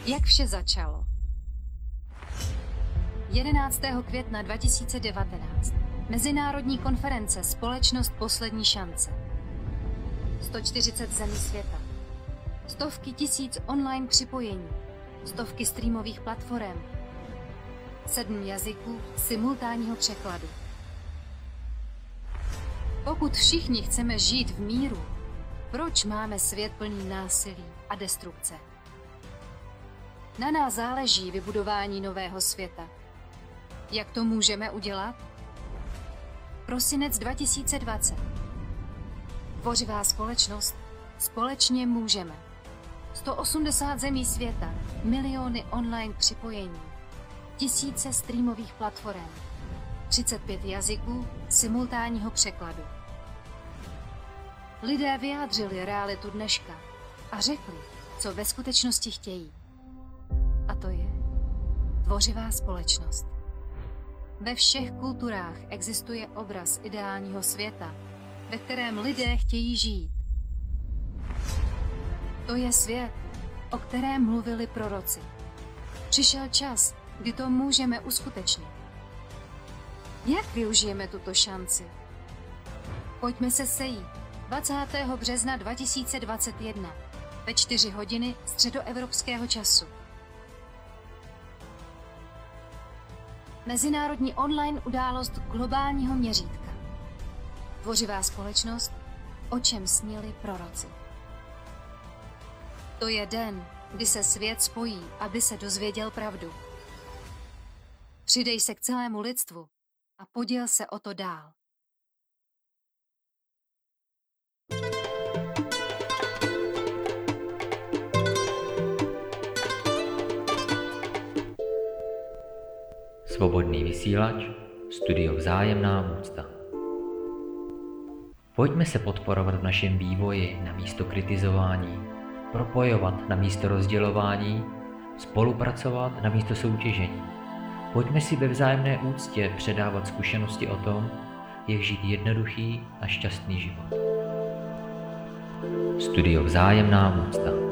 Jak vše začalo? 11. května 2019 Mezinárodní konference Společnost poslední šance. 140 zemí světa stovky tisíc online připojení, stovky streamových platform, sedm jazyků simultánního překladu. Pokud všichni chceme žít v míru, proč máme svět plný násilí a destrukce? Na nás záleží vybudování nového světa. Jak to můžeme udělat? Prosinec 2020. Tvořivá společnost. Společně můžeme. 180 zemí světa, miliony online připojení, tisíce streamových platform, 35 jazyků simultánního překladu. Lidé vyjádřili realitu dneška a řekli, co ve skutečnosti chtějí. A to je tvořivá společnost. Ve všech kulturách existuje obraz ideálního světa, ve kterém lidé chtějí žít to je svět, o kterém mluvili proroci. Přišel čas, kdy to můžeme uskutečnit. Jak využijeme tuto šanci? Pojďme se sejít 20. března 2021 ve 4 hodiny středoevropského času. Mezinárodní online událost globálního měřítka. Tvořivá společnost, o čem snili proroci. To je den, kdy se svět spojí, aby se dozvěděl pravdu. Přidej se k celému lidstvu a poděl se o to dál. Svobodný vysílač, studio Vzájemná úcta. Pojďme se podporovat v našem vývoji na místo kritizování propojovat na místo rozdělování, spolupracovat na místo soutěžení. Pojďme si ve vzájemné úctě předávat zkušenosti o tom, jak žít jednoduchý a šťastný život. Studio Vzájemná úcta.